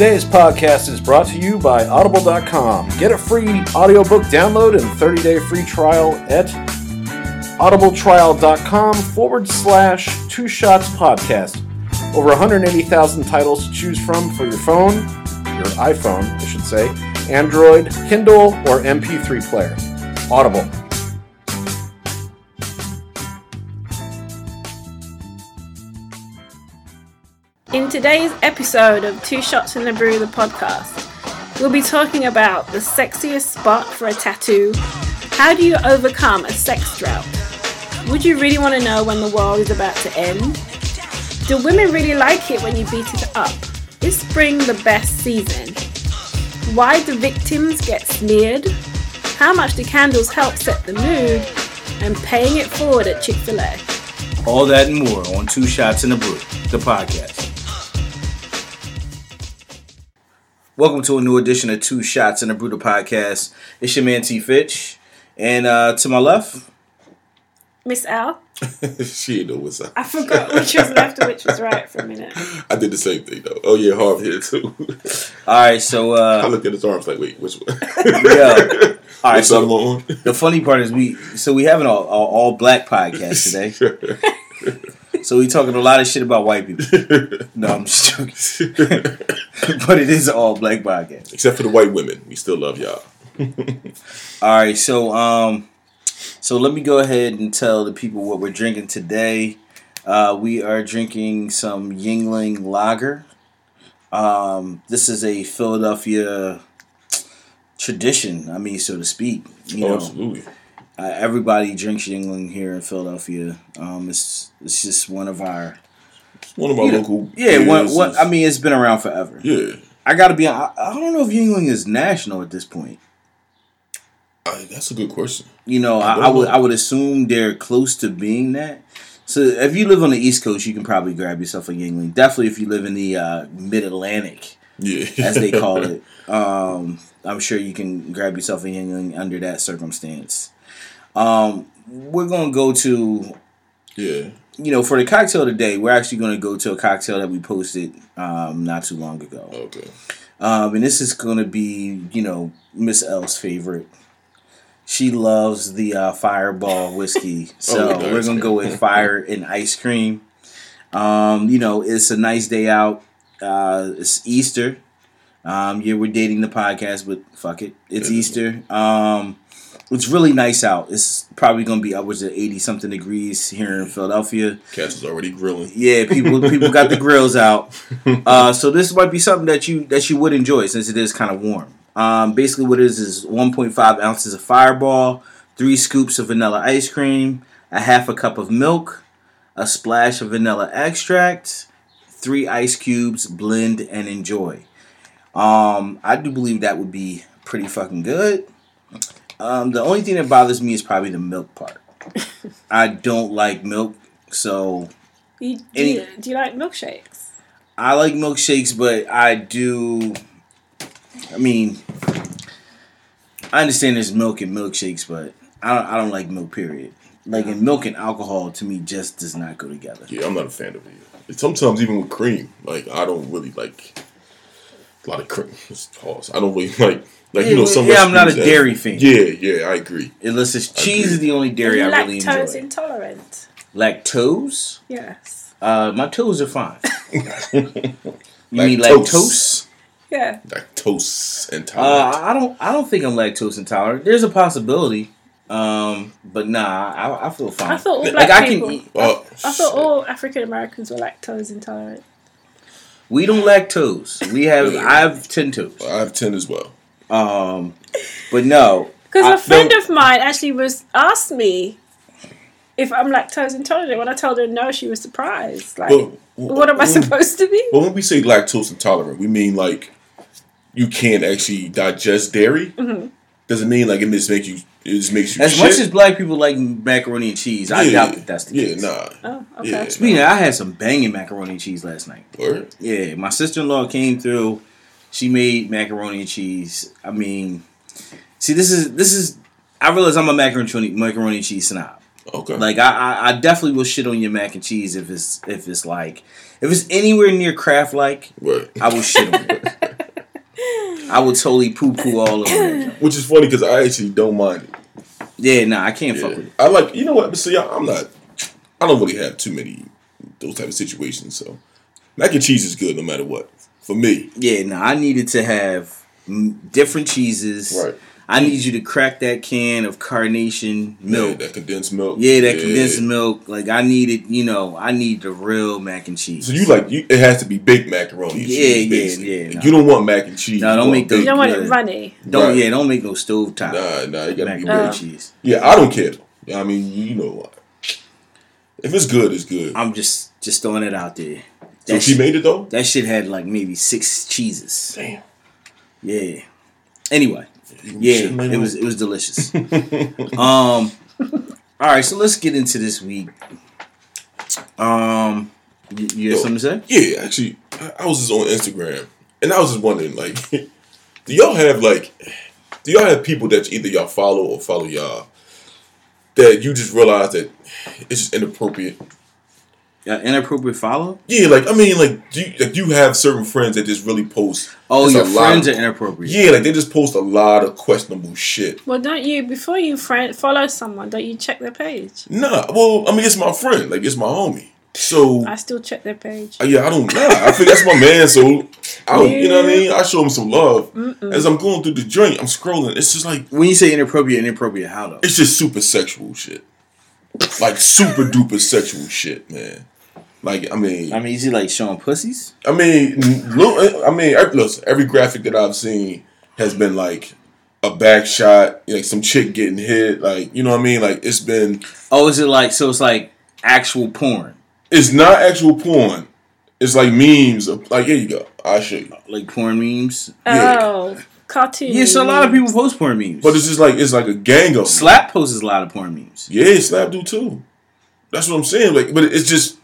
Today's podcast is brought to you by Audible.com. Get a free audiobook download and 30 day free trial at audibletrial.com forward slash two shots podcast. Over 180,000 titles to choose from for your phone, your iPhone, I should say, Android, Kindle, or MP3 player. Audible. Today's episode of Two Shots in the Brew, the podcast, we'll be talking about the sexiest spot for a tattoo. How do you overcome a sex drought? Would you really want to know when the world is about to end? Do women really like it when you beat it up? Is spring the best season? Why do victims get smeared? How much do candles help set the mood? And paying it forward at Chick fil A. All that and more on Two Shots in the Brew, the podcast. Welcome to a new edition of Two Shots in the Brew the podcast. It's your man T Fitch. And uh, to my left, Miss Al? she didn't know what's up. I forgot which was left and which was right for a minute. I did the same thing though. Oh yeah, Harv here too. all right, so I uh, looked at his arms like, wait, which one? yeah. All right, so on? the funny part is we so we have an all, all, all black podcast today. So we talking a lot of shit about white people. No, I'm just joking. but it is all black podcast. Except for the white women, we still love y'all. All right, so um, so let me go ahead and tell the people what we're drinking today. Uh, we are drinking some Yuengling Lager. Um, this is a Philadelphia tradition. I mean, so to speak. You Oh, know, absolutely. Uh, everybody drinks Yuengling here in Philadelphia. Um, it's it's just one of our one of my you know, local. yeah. One, one, I mean, it's been around forever. yeah. I gotta be. I, I don't know if Yuengling is national at this point. I, that's a good question. You know, I I, I would know. I would assume they're close to being that. So if you live on the East Coast, you can probably grab yourself a Yuengling. Definitely if you live in the uh, Mid Atlantic, Yeah, as they call it, um, I'm sure you can grab yourself a Yuengling under that circumstance. Um, we're gonna go to yeah. you know for the cocktail today. We're actually gonna go to a cocktail that we posted um, not too long ago. Okay. Um, and this is gonna be, you know, Miss L's favorite. She loves the uh, Fireball whiskey, so Oh, we're gonna go with Fire and Ice Cream. Um, you know, it's a nice day out. Uh, it's Easter. Um, yeah, we're dating the podcast, but fuck it, it's Yeah. Easter. Um, it's really nice out. It's probably gonna be upwards of eighty something degrees here in Philadelphia. Cass is already grilling. Yeah, people people got the grills out. Uh, so this might be something that you that you would enjoy since it is kind of warm. Um, basically, what it is is 1.5 ounces of Fireball, three scoops of vanilla ice cream, a half a cup of milk, a splash of vanilla extract, three ice cubes. Blend and enjoy. Um, I do believe that would be pretty fucking good. Um, the only thing that bothers me is probably the milk part. I don't like milk, so You, do, Any- you, do you like milkshakes? I like milkshakes, but I do. I mean, I understand there's milk in milkshakes, but I don't. I don't like milk. Period. Like in milk and alcohol, to me, just does not go together. Yeah, I'm not a fan of it. Sometimes even with cream, like I don't really like a lot of cream. It's pause. I don't really like like you know some. yeah, I'm not a recipes have- dairy fan. Yeah, yeah, I agree. Unless it's cheese is the only dairy I really enjoy. Lactose enjoy. intolerant. Lactose? Yes. Uh, my toes are fine. You mean Lactose. lactose? Yeah. Lactose Uh, intolerant. I don't. I don't think I'm lactose intolerant. There's a possibility, um, but nah, I, I feel fine. I thought all Like, black I can people. eat- oh, I thought all African Americans were lactose intolerant. We don't lactose. We have. I have ten toes. I have ten as well. Um, but no. Because a friend of mine actually was asked me if I'm lactose intolerant. When I told her no, she was surprised. Like, Well, what am I supposed to be? Well, when we say lactose intolerant, we mean like you can't actually digest dairy. Mm-hmm. Doesn't mean like it just makes you. It just makes you As shit. much as black people like macaroni and cheese, I doubt that that's the yeah, case. nah. Oh, okay. Yeah. Speaking, of, I had some banging macaroni and cheese last night. Word? Yeah, my sister in law came through. She made macaroni and cheese. I mean, see, this is this is. I realize I'm a macaroni macaroni and cheese snob. Okay. Like I, I, I definitely will shit on your mac and cheese if it's if it's like if it's anywhere near Kraft like Word. I will shit on it. I would totally poo poo all over that. Which is funny because I actually don't mind it. Yeah, nah, I can't fuck with it. I like you know what? But see, I- I'm not. I don't really have too many those type of situations. So mac and cheese is good no matter what for me. Yeah, nah, I needed to have different cheeses. Right. I need you to crack that can of carnation Yeah, milk. that condensed milk. Yeah, that condensed milk. Like I needed, you know, I need the real mac and cheese. So you like you? It has to be big macaroni. Yeah, cheese, yeah, basically. yeah, Like, nah. You don't want mac and cheese. No, don't want make those- You don't want it Yeah. runny. don't Right. yeah, don't make no stove top Nah, nah, it gotta mac be and baked. cheese. Yeah, I don't care. though. I mean, you know, if it's good, it's good. I'm just just throwing it out there. So That she shit, made it though. that shit had like maybe six cheeses. Damn. Yeah. Anyway, yeah, it was it was delicious. um, all right, so let's get into this week. Um, you, you have Yo. something to say? Yeah, actually, I, I was just on Instagram, and I was just wondering, like, do y'all have like, do y'all have people that either y'all follow or follow y'all that you just realize that it's just inappropriate? Uh, inappropriate follow? Yeah, like I mean, like, do you, like you have certain friends that just really post. Oh, just your friends of- are inappropriate. Yeah, like they just post a lot of questionable shit. Well, don't you before you friend follow someone? Don't you check their page? Nah, well, I mean, it's my friend, like it's my homie. So I still check their page. Uh, Yeah, I don't. Nah, I think that's my man. So I don't. You know what I mean? I show him some love as I'm going through the joint. I'm scrolling. It's just like When you say inappropriate, inappropriate, how though? it's just super sexual shit, like super duper sexual shit, man. Like I mean, I mean, is he like showing pussies? I mean, look, I mean, every- listen, every graphic that I've seen has been like a back shot, like some chick getting hit, like you know what I mean. Like it's been, Oh, is it like so? It's like actual porn, it's not actual porn. It's like memes. Of, like here you go. I'll show you. like porn memes. Yeah. Oh, cartoon. Yeah, so a lot of people post porn memes. But it's just like it's like a gang of. Slap posts a lot of porn memes. Yeah, Slap do too. That's what I'm saying. Like, but it's just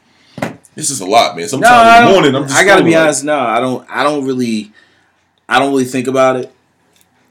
it's just a lot, man. Sometimes no, in the morning, I'm just I gotta be like, honest. No, I don't. I don't really. I don't really think about it.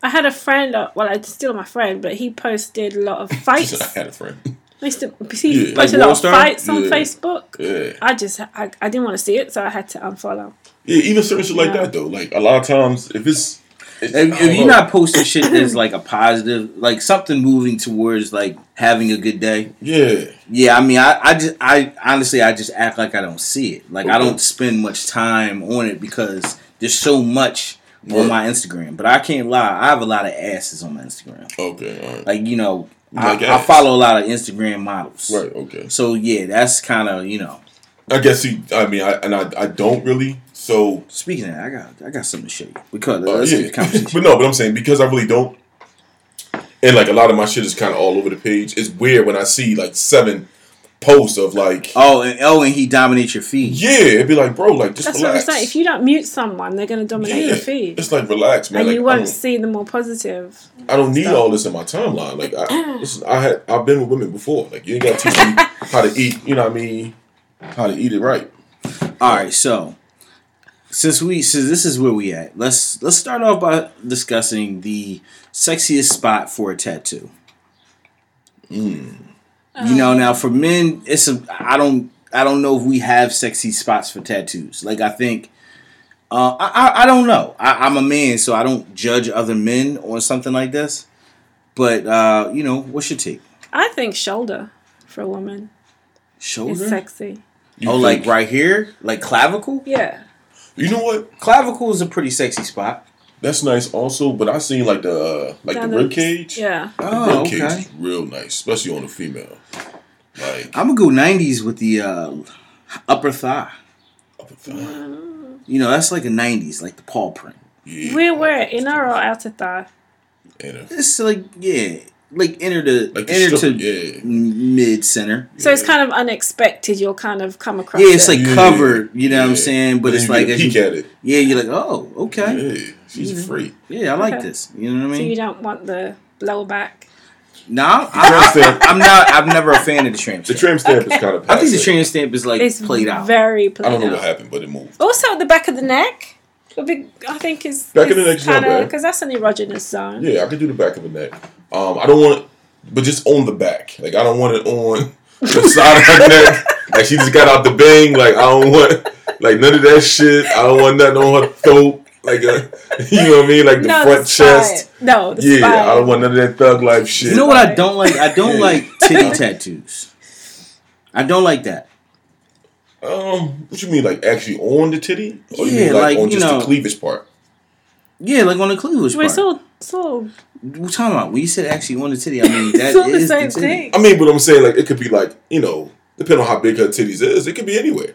I had a friend. uh, Well, it's still my friend, but he posted a lot of fights. I had a friend. I used to, he Yeah. posted Like a lot of fights on Yeah. Facebook. Yeah, I just I, I didn't want to see it, so I had to unfollow. yeah. Even certain shit like Yeah. that though. Like a lot of times, if it's it, I If, if you're not posting shit that's like a positive, like something moving towards like having a good day. yeah, Yeah, I mean, I, I just, I honestly, I just act like I don't see it. Like I don't spend much time on it because there's so much Right. on my Instagram. But I can't lie, I have a lot of asses on my Instagram. okay, right, Like you know, Like I, I follow a lot of Instagram models. right, okay. So yeah, that's kind of you know. I guess he. I mean, I and I, I don't really. So Speaking of that, I got, I got something to show you because uh, let's yeah, the conversation. but no, but I'm saying because I really don't. And like a lot of my shit is kind of all over the page. It's weird when I see like seven posts of like, Oh, and oh, and he dominates your feed. yeah, it'd be like, bro, like just That's what I'm relax. saying. If you don't mute someone, they're going to dominate yeah, your feed, it's like relax, man. and like, you won't don't- see the more positive. I don't need stuff. all this in my timeline. Like, I, listen, I had, I've been with women before. Like, you ain't got to teach me how to eat. You know what I mean? How to eat it right. All right, so since we since this is where we at, let's let's start off by discussing the sexiest spot for a tattoo. You know, now for men, it's a I don't I don't know if we have sexy spots for tattoos. Like I think. Uh, I, I I don't know. I, I'm a man, so I don't judge other men on something like this. But uh, you know, what's your take? I think shoulder for a woman Shoulder? is sexy. You oh, think- like right here, like clavicle. Yeah. You know what? Clavicle is a pretty sexy spot. That's nice also, but I seen like the uh, like Down the rib cage. Yeah. The Oh, rib cage okay. is real nice, especially on a female. Like I'm gonna go '90s with the uh, upper thigh. up and thigh. You know, that's like a '90s, like the paw print. Yeah. We're where inner or outer thigh. And a, It's like yeah, like enter the like enter to yeah. mid center. So it's kind of unexpected. You'll kind of come across. Yeah, it's like Yeah. covered. You know what I'm saying? But it's like a peek you, at it. yeah, you're like, oh, okay, Yeah, she's mm-hmm. a freak. yeah, I like Okay. this. You know what I mean? so you don't want the blowback. No, I, tramp I, stamp. I'm not. I'm never a fan of the tramp The stamp. tramp stamp is kind of. I think the tramp stamp is like It's played out. very played I don't know out. what happened, but it moved. Also, at the back of the neck, a big, I think is Back of the neck is not bad. because that's an erogenous zone. Yeah, I could do the back of the neck. Um, I don't want it, but just on the back. Like I don't want it on the side of her neck. Like she just got out the bang. Like I don't want like none of that shit. I don't want nothing on her throat. like a, you know what I mean, like the no, front spine. chest. No, the Yeah, spine. I don't want none of that thug life shit. You know what I don't like? I don't like titty tattoos. I don't like that. Um, what you mean, like actually on the titty? Or you Yeah, mean like, like, on you just know- the cleavage part? Yeah, like on the cleavage We're part. so so. We're talking about when you said actually on the titty. I mean that It's all the same the titty. thing. I mean, but I'm saying like it could be like you know, depending on how big her titties is, it could be anywhere.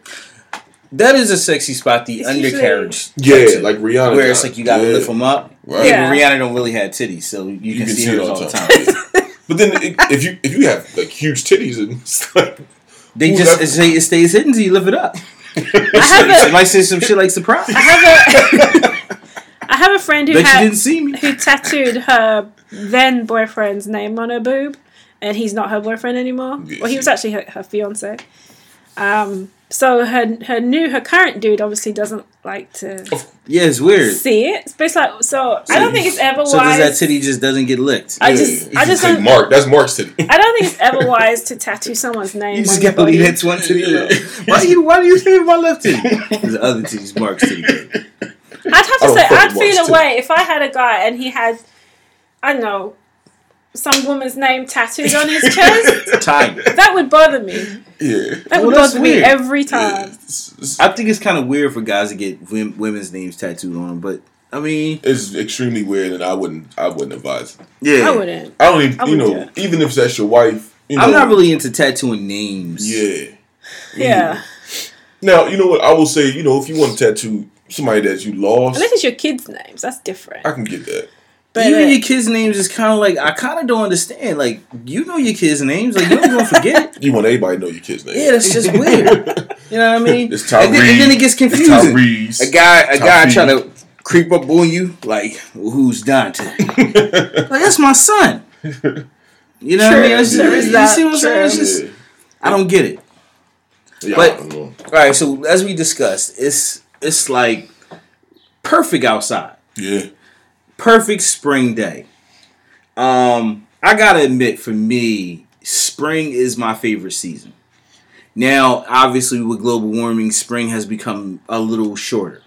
That is a sexy spot. The It's undercarriage. Yeah, tattoo, like Rihanna. where it's like you gotta Yeah. lift them up. Right. Yeah, Yeah. but Rihanna don't really have titties, so you, can, see, hers all the time. But then it, if you if you have like huge titties and it's like They Ooh, just it, say, it stays hidden until you lift it up. I have a might say some shit like surprise. I have a I have a friend who had didn't see me. who tattooed her then boyfriend's name on her boob, and he's not her boyfriend anymore. Yeah, well, he was actually her, her fiance. Um, so her her new her current dude obviously doesn't like to Yeah, it's weird. see it. But it's like so. I don't think it's ever So wise. does that titty just doesn't get licked? I yeah, just you I just say. Mark. That's Mark's titty. I don't think it's ever wise to tattoo someone's name. You just on your gotta leave body. that one titty alone. Why you why do you say my left titty? The other titty's Mark's titty. I'd have to say, I'd feel Mark's a way if I had a guy and he had, I don't know, some woman's name tattooed on his chest. Tiger. that would bother me. Yeah. That would Well, that's bother me weird. every Yeah. time. It's, it's- I think it's kind of weird for guys to get wom- women's names tattooed on them, but I mean, it's extremely weird, and I wouldn't. I wouldn't advise. It. yeah. I wouldn't. I don't even. I you know, wouldn't do even if that's your wife. You know, I'm not really into tattooing names. Yeah. Yeah. Now you know what I will say. You know, if you want to tattoo somebody that you lost, Unless it's your kids' names, that's different. I can get that. But Even uh, your kids' names is kind of like I kind of don't understand. Like you know your kids' names, like you're not gonna forget it. You want everybody to know your kid's names. Yeah, that's just weird. You know what I mean? It's and, then, and then it gets It's confusing. Tyrese. A guy, a guy Tyrese. try to creep up on you, like who's Dante? like that's my son. You know what I mean? It's- True. it's- That you see what I'm saying? It's just, Yeah. I don't get it. Yeah, But- I don't know. All right, so as we discussed, it's it's like perfect outside, yeah, perfect spring day. Um, I gotta admit, for me, spring is my favorite season. Now, obviously, with global warming, spring has become a little shorter.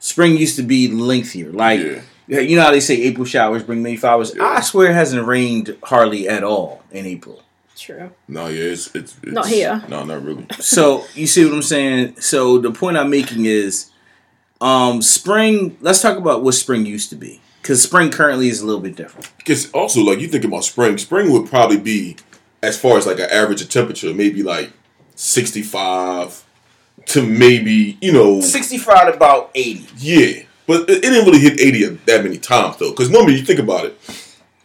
Spring used to be lengthier. Like, Yeah. you know how they say April showers bring May flowers? Yeah. I swear it hasn't rained hardly at all in April. true. no, yeah, it's, it's, it's Not here. No, not really. So, you see what I'm saying? So, the point I'm making is um, spring, let's talk about what spring used to be. Because spring currently is a little bit different. Because also, like you think about spring, spring would probably be as far as like an average of temperature, maybe like sixty-five to maybe you know 65 to about 80. Yeah, but it, it didn't really hit eighty that many times though. Because normally you think about it,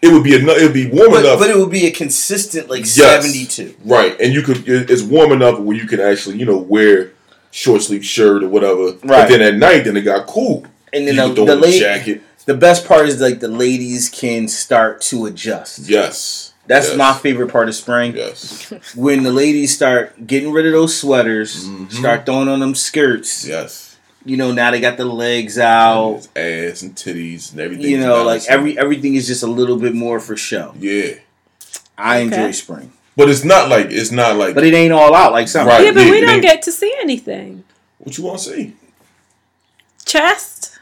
it would be enough. It would be warm But, enough, but it would be a consistent, like, Yes. 72. right? And you could. It's warm enough where you can actually you know wear short sleeve shirt or whatever. But Right. then at night, then it got cool. And then you the, the, late, jacket. The best part is, like, the ladies can start to adjust. Yes, That's yes. my favorite part of spring. Yes, When the ladies start getting rid of those sweaters, Mhm. start throwing on them skirts. yes. You know, now they got the legs out. His ass and titties and everything. You know, like every everything is just a little bit more for show. yeah. I Okay. enjoy spring, But it's not like it's not like but it ain't all out like summer. Right. Yeah, but yeah, we don't get to see anything. what you want to see. Chest,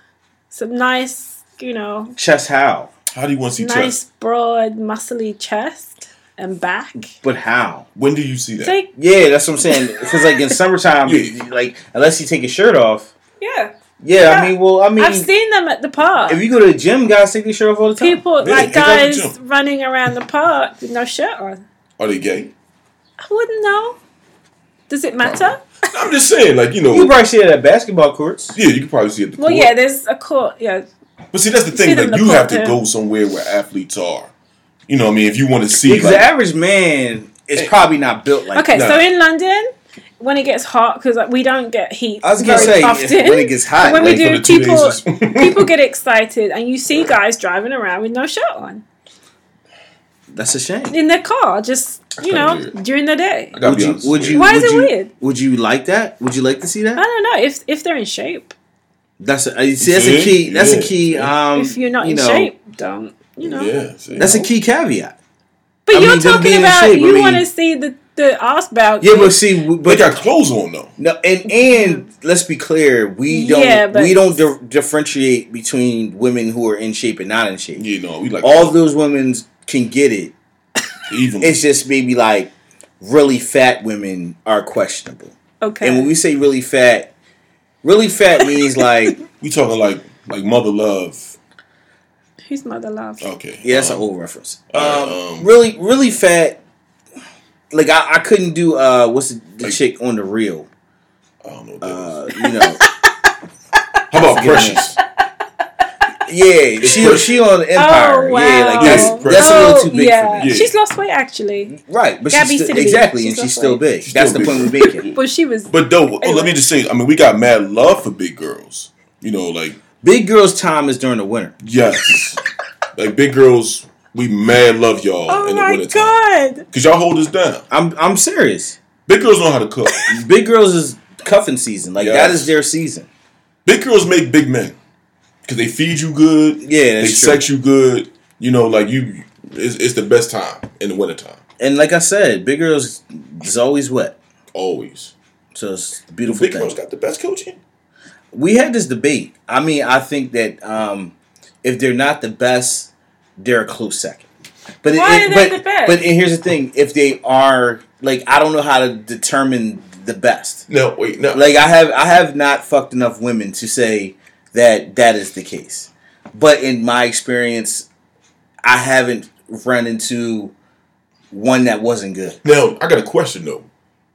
some nice, you know, Chest how? How do you want to see nice chest? broad, muscly chest and back. But how? When do you see that? Take Yeah, that's what I'm saying. Because like in summertime, Yeah. like unless you take your shirt off. yeah. Yeah, Yeah. I mean, well, I mean, I've seen them at the park. if you go to the gym, guys take their shirt off all the time. People Yeah, like guys running around the park with no shirt on. Are they gay? I wouldn't know. Does it matter? I'm just saying, like you know, you probably see it at basketball courts. yeah, you can probably see it. At the Well, court. yeah, there's a court. Yeah, But see, that's the thing. them Like you have to go somewhere where athletes are. You know, what I mean, if you want to see, Because like, the average man is probably not built like that. Okay, that. so in London, when it gets hot, because like, we don't get heat I was gonna very say often. when it gets hot, when we do, two people days- people get excited, and you see guys driving around with no shirt on that's a shame. in their car, just you know, weird. during the day. Would you? Would you? Why is it you- weird? Would you like that? Would you like to see that? I don't know if if they're in shape. That's a, I see, that's a key. That's a key. Um, if you're not you in know, shape, don't you know? Yeah, see, That's a key caveat. But I you're mean, talking about shape, I you mean- want to see the the ass bag. Yeah, but see, w- They but got clothes on though. no, and and let's be clear, we don't Yeah, we don't di- differentiate between women who are in shape and not in shape. You know, we like All of those women can get it. even. It's just maybe like really fat women are questionable. okay. And when we say really fat, really fat means like we talking like like mother love. Who's mother love? Okay, yeah, that's an Um, old reference. uh, Um, um, really, really fat. Like I, I couldn't do uh, what's the, the Like- chick on the real? I don't know. What that Uh, is. you know, How about Precious? Yeah, she she on oh, Empire. Oh wow! Yeah, like that's Yeah, that's a little Oh, too big yeah. for me. Yeah. She's lost weight actually, Right, but Gabby she's still, exactly, she's and she's still weight. big. She's that's still the point big. we're making. but she was. But though, Anyway. let me just say, I mean, we got mad love for big girls. You know, like Big girls' time is during the winter. yes, like big girls, we mad love y'all oh in the my winter time god! because y'all hold us down. I'm I'm serious. Big girls know how to cook. Big girls is cuffing season. Like that Yes. is their season. big girls make big men because they feed you good. Yeah, they true. sex you good. You know, like you, it's, it's the best time in the winter time. And like I said, big girls is always wet. Always. So it's a beautiful Big thing. girls got the best coaching. we had this debate. I mean, I think that um, if they're not the best, they're a close second. But Why it, are they but, the best? But and here's the thing: if they are like, I don't know how to determine the best. No, wait, no. Like I have, I have not fucked enough women to say that that is the case. But in my experience, I haven't run into one that wasn't good. Now I got a question though.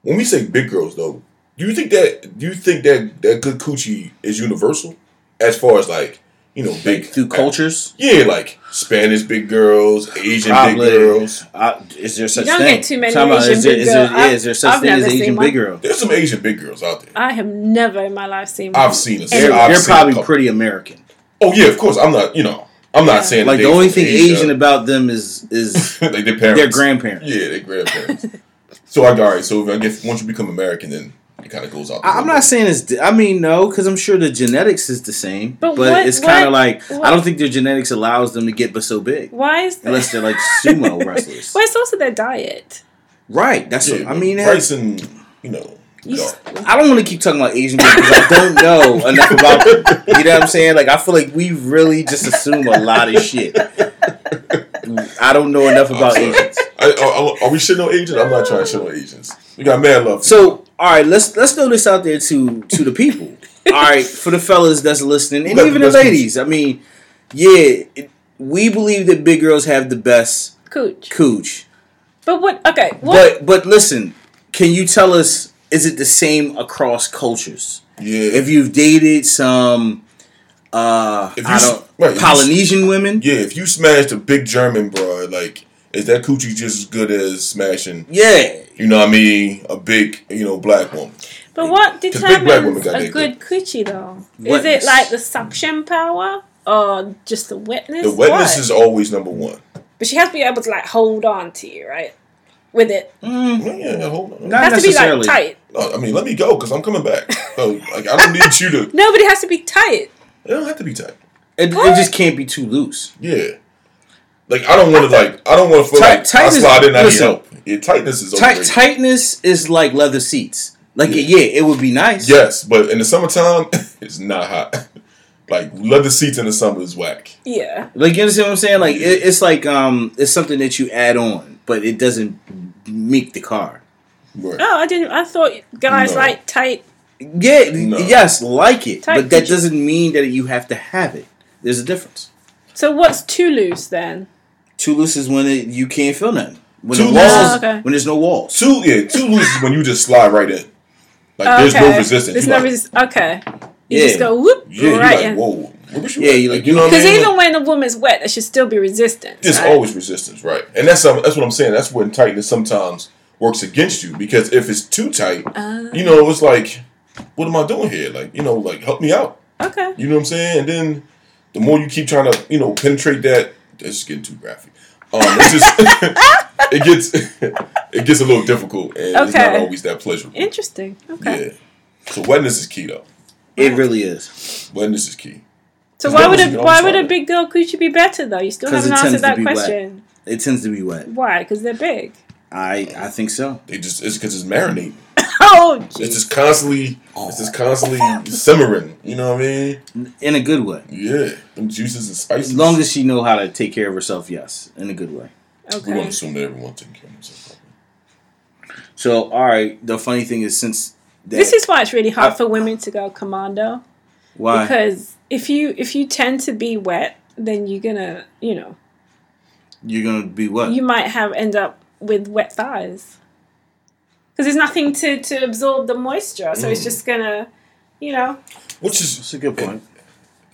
When we say big girls though, do you think that do you think that that good coochie is universal as far as like you know big Like through cultures, Yeah, like Spanish big girls, Asian Probably. big girls. uh, is there such don't thing? get too many Talking about, Asian is there, big is there, girl. yeah, is there such I've thing as never seen Asian one. big girl? There's some Asian big girls out there. I have never in my life seen. one. I've seen it. They're, I've they're seen probably couple. pretty American. Oh yeah, of course. I'm not. You know, I'm not Yeah. saying Like the only thing Asia. Asian about them is is like their parents, their grandparents. Yeah, their grandparents. so I all right. So if I guess once you become American, then it kind of goes out. the I- I'm not saying it's. di- I mean, no, because I'm sure the genetics is the same, But but, what- it's kind of like what- I don't think their genetics allows them to get but so big Why is that? unless they're like sumo wrestlers. well, it's also their diet. Right. That's Yeah, what I mean. rice and you know. You no. s- I don't want to keep talking about Asian people because I don't know enough about them. You know what I'm saying? Like I feel like we really just assume a lot of shit. I don't know enough about sorry. Asians. I, are, are we shitting on Asians? I'm not trying to shit on Asians. We got mad love. for So, all right, let's let's throw this out there to to the people. All right, for the fellas that's listening, and even the the best ladies. I mean, yeah, it, we believe that big girls have the best Cooch. cooch. But what? Okay. What? But but listen, can you tell us is it the same across cultures? yeah. If you've dated some, uh, If you I s- don't right, if you Polynesian women. yeah, if you smashed a big German broad, like, is that coochie just as good as smashing? Yeah, You know what I mean? A big, you know, black woman. But what big black women determines got a that good coochie though? Is it like the suction power or just the wetness? The wetness What? is always number one. But she has to be able to like hold on to you, right? With it, Mm, Yeah, yeah, yeah, hold on. Not it has to be like necessarily. tight. No, I mean, let me go because I'm coming back. So, like, I don't need you to. Nobody has to be tight. It don't have to be tight. it, it just can't be too loose. Yeah. Like I don't want to like I don't want to feel Tight- like tight I slide in I need listen. help. Yeah, tightness is Tight, overrated. tightness is like leather seats. Like Yeah. yeah, it would be nice. Yes, but in the summertime, it's not hot. Like leather seats in the summer is whack. Yeah. Like you understand what I'm saying? Like it, it's like um, it's something that you add on, but it doesn't make the car. Right. Oh, I didn't. I thought guys No. like tight. Yeah, No. yes, like it, Tight but that doesn't mean that you have to have it. There's a difference. So what's too loose then? Too loose is when it, you can't feel nothing. When Too the loose walls, is- Oh, okay. when there's no walls. Two, yeah, too loose is when you just slide right in. Like Oh, there's okay. no resistance. There's You no like, resistance. Okay. You Yeah. just go whoop Yeah, you right like in. whoa. Where was Yeah, you like like- you know what I Because mean? even when a woman's wet, there should still be resistance. There's right? always resistance, right? And that's some, that's what I'm saying. That's when tightness sometimes works against you because if it's too tight, Uh, you know, it's like, what am I doing here? Like, you know, like help me out. okay. You know what I'm saying? And then the more you keep trying to, you know, penetrate that, that's just getting too graphic. Um, it's just it gets it gets a little difficult, and it's not always that pleasurable. Interesting. Okay. Yeah. So wetness is key, though. It really is Wetness is key. So why would a why would a big girl coochie be better though? You still haven't answered that be wet. question. it tends to be wet. Why? Because they're big. I I think so. They just it's because it's marinating. Oh, It's just constantly it's just constantly simmering. You know what I mean? In a good way. Yeah, them juices and spices. As long as she know how to take care of herself, yes, in a good way. we don't assume that everyone's taking care of themselves. So, all right. The funny thing is, since that, This is why it's really hard I- for women to go commando why because if you if you tend to be wet, then you're gonna you know you're gonna be what? you might have end up with wet thighs because there's nothing to to absorb the moisture, so Mm. it's just gonna you know Which is That's a good point.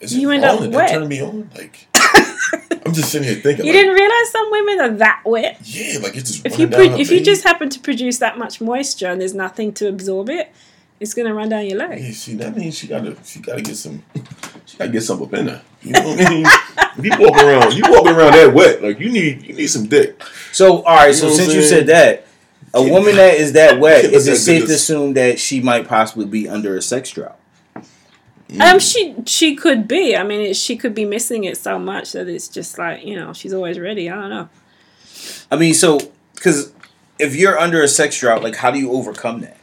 Is it You end up that wet. That turned me on. Like I'm just sitting here thinking. you like, didn't realize some women are that wet. Yeah, like it's just If you pro- down if her you just happen to produce that much moisture and there's nothing to absorb it, it's gonna run down your leg. Yeah, see, that means she gotta she gotta get some she gotta get some up in her. You know what I mean? if you walk around, you walking around that wet, like you need you need some dick. So, all right. So, You know since you said that, a woman that is that wet, is it safe to assume that she might possibly be under a sex drought? Um, she she could be. I mean, it, she could be missing it so much that it's just like you know she's always ready. I don't know. I mean, so because if you're under a sex drought, like, how do you overcome that?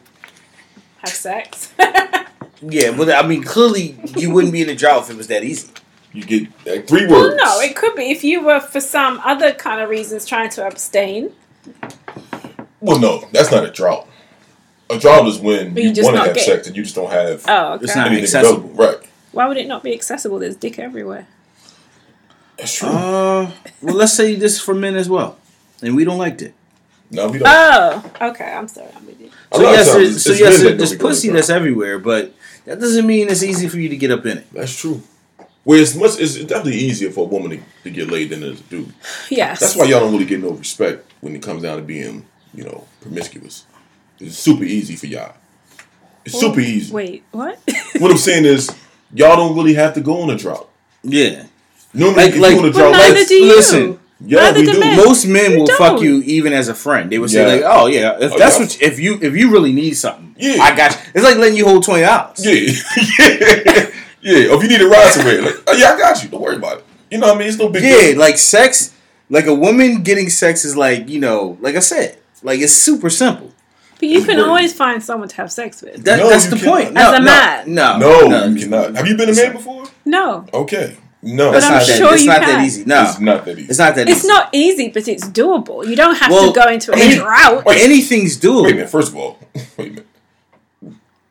Have sex. Yeah, but I mean, clearly you wouldn't be in a drought if it was that easy. You get like three well, no, it could be if you were for some other kind of reasons trying to abstain. Well, no, that's not a drought. A drought is when But you you, want to have get- sex and you just don't have Oh, okay. It's not- anything accessible. available. Right. Why would it not be accessible? There's dick everywhere. That's true. Uh, well, let's say this is for men as well, and we don't like it. no, we don't. Oh, okay. I'm sorry. I'm with you. So lot of yes, it's- so it's yes, men that there's don't be going pussy that's everywhere, but that doesn't mean it's easy for you to get up in it. That's true. Where it's much, it's definitely easier for a woman to, to get laid than it is a dude. Yes. That's why y'all don't really get no respect when it comes down to being, you know, promiscuous. It's super easy for y'all. It's super easy. Wait, what? What I'm saying is, y'all don't really have to go on a drought. Yeah, Normally, Like- if like- you on a well, drought, neither like, do you. listen, yeah, we do do. men. most men You will don't. fuck you even as a friend. They would say like, "Oh yeah, if Oh, that's yeah. what you, if you if you really need something, Yeah. I got you." It's like letting you hold twenty dollars. Yeah, yeah, yeah. Or if you need a ride somewhere, like, oh, yeah, I got you. Don't worry about it. You know what I mean? It's no big Yeah, deal. like sex, like a woman getting sex is like you know, like I said, like it's super simple. But you can Right. always find someone to have sex with. That, No, that's the cannot. point. As No, a no, man. no, No, you cannot. Have you been a man before? No, Okay. No, But It's I'm not that, sure it's you not that easy. No, it's not that easy. it's not that it's easy. not easy, but it's doable. You don't have Well, to go into a any- drought. Wait. Anything's doable. Wait a minute. First of all, wait a minute.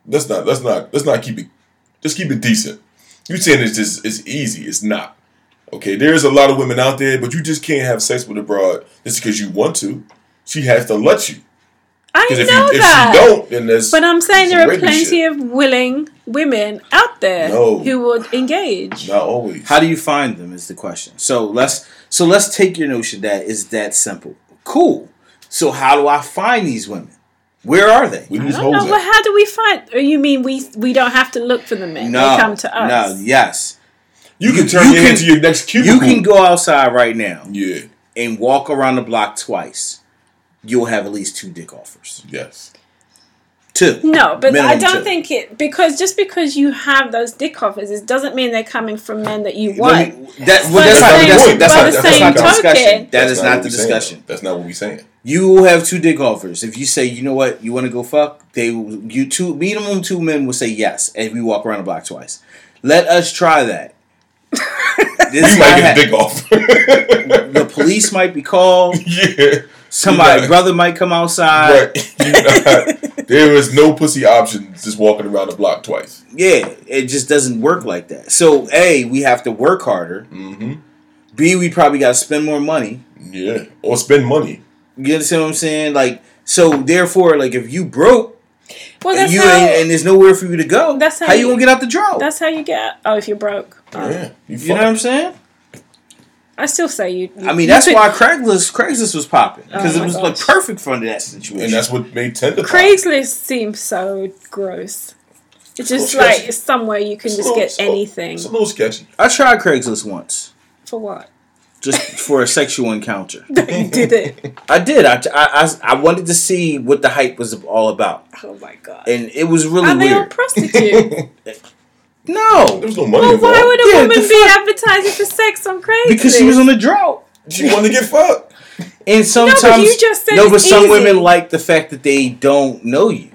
Let's not. Let's not. Let's not keep it. Just keep it decent. You saying it's just it's easy? It's not. Okay. There's a lot of women out there, but you just can't have sex with a broad just because you want to. She has to let you. I Because know if you if that. she don't, then there's. But I'm saying there are plenty shit. of willing women out there No. who would engage. Not always. How do you find them is the question. So let's so let's take your notion that is that simple. Cool. So how do I find these women? Where are they? we I don't know. Well, how do we find? Or you mean we we don't have to look for the men? No, they come to us. No, yes. You can turn you your can- head to your next cubicle. You can go outside right now Yeah. and walk around the block twice. You'll have at least two dick offers. Yes. Two. No, but I don't two. think it because just because you have those dick offers, it doesn't mean they're coming from men that you want. me- that, well, By that's the not, that's, by that's the not, that's same not the token- discussion. That's not the discussion. That's not what we're saying. You will have two dick offers. If you say, you know what, you want to go fuck, they will- you two minimum two men will say yes if we walk around the block twice. Let us try that. This You might might get a dick off. the police might be called. yeah. Somebody You brother might come outside. Right. You not- there is no pussy option just walking around the block twice. Yeah, it just doesn't work like that. So a we have to work harder. Mm-hmm. B we probably got to spend more money. Yeah. Or spend money. You understand what I'm saying? Like so, therefore, like if you broke Well, and you how. ain't, and there's nowhere for you to go, That's how how you you- gonna get out the drought? that's how you get. Oh, if you're broke. Yeah. You, You know what I'm saying? I still say you. you I mean, you that's could- why Craigslist Craigslist was popping because Oh it my was like gosh. perfect for that situation. And that's what made Tinder pop. Craigslist seems so gross. It's just little like sketchy. it's somewhere you can It's just little- get it's anything It's a little sketchy. I tried Craigslist once for what? just for a sexual encounter. you did it. I did. I, I, I, I wanted to see what the hype was all about, Oh my god. and it was really Are they all weird. prostitutes? No, There was no money well, involved. why would a Yeah, woman the be advertising for sex on Craigslist? because she was on the drought. She wanted to get fucked. And sometimes you just said no, it's but some easy. women like the fact that they don't know you.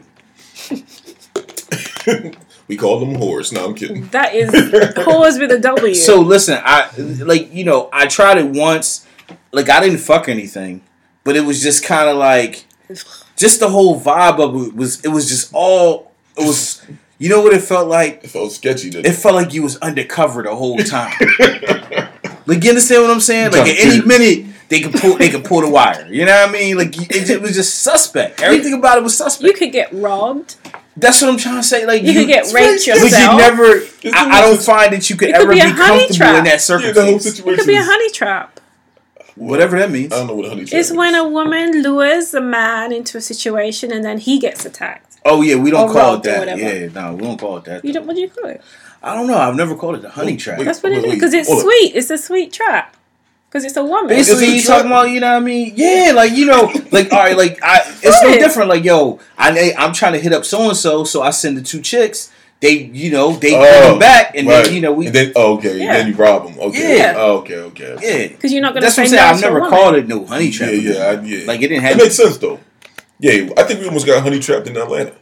We call them whores. No, I'm kidding. That is whores with a W. So listen, I like you know I tried it once. Like I didn't fuck anything, but it was just kind of like just the whole vibe of it was it was just all it was. You know what it felt like? It felt sketchy. Didn't It it? felt like you was undercover the whole time. like you understand what I'm saying? Like at any minute they could pull they could pull the wire. You know what I mean? Like it, it was just suspect. Everything about it was suspect. you could get robbed. That's what I'm trying to say. Like You could get raped But you never. I, I don't find that you could It could ever be be, comfortable trap. in that Yeah, the whole situation. It could be a honey trap. Whatever that means. I don't know what a honey trap is. It's is. when a woman lures a man into a situation and then he gets attacked. Oh yeah, we don't call it that. Yeah, no, we don't call it that. You don't. What do you call it? I don't know. I've never called it a honey trap. That's what it Wait, is. Because it's hold sweet. It's a sweet trap. Because it's a woman. Basically, you talking about you know what I mean? Yeah, like you know, like all right, like I, it's no different. Like yo, I I'm trying to hit up so and so, so I send the two chicks. They you know they Oh, bring them back, and right. then you know we And then, oh, okay. Yeah. Then you rob them. Okay. Yeah. Oh, okay. Okay. yeah. Because you're not going to That's what I'm saying. I've never woman. called it no honey trap. Yeah. I, yeah. Like it didn't It makes sense though. Yeah, I think we almost got honey trapped in Atlanta.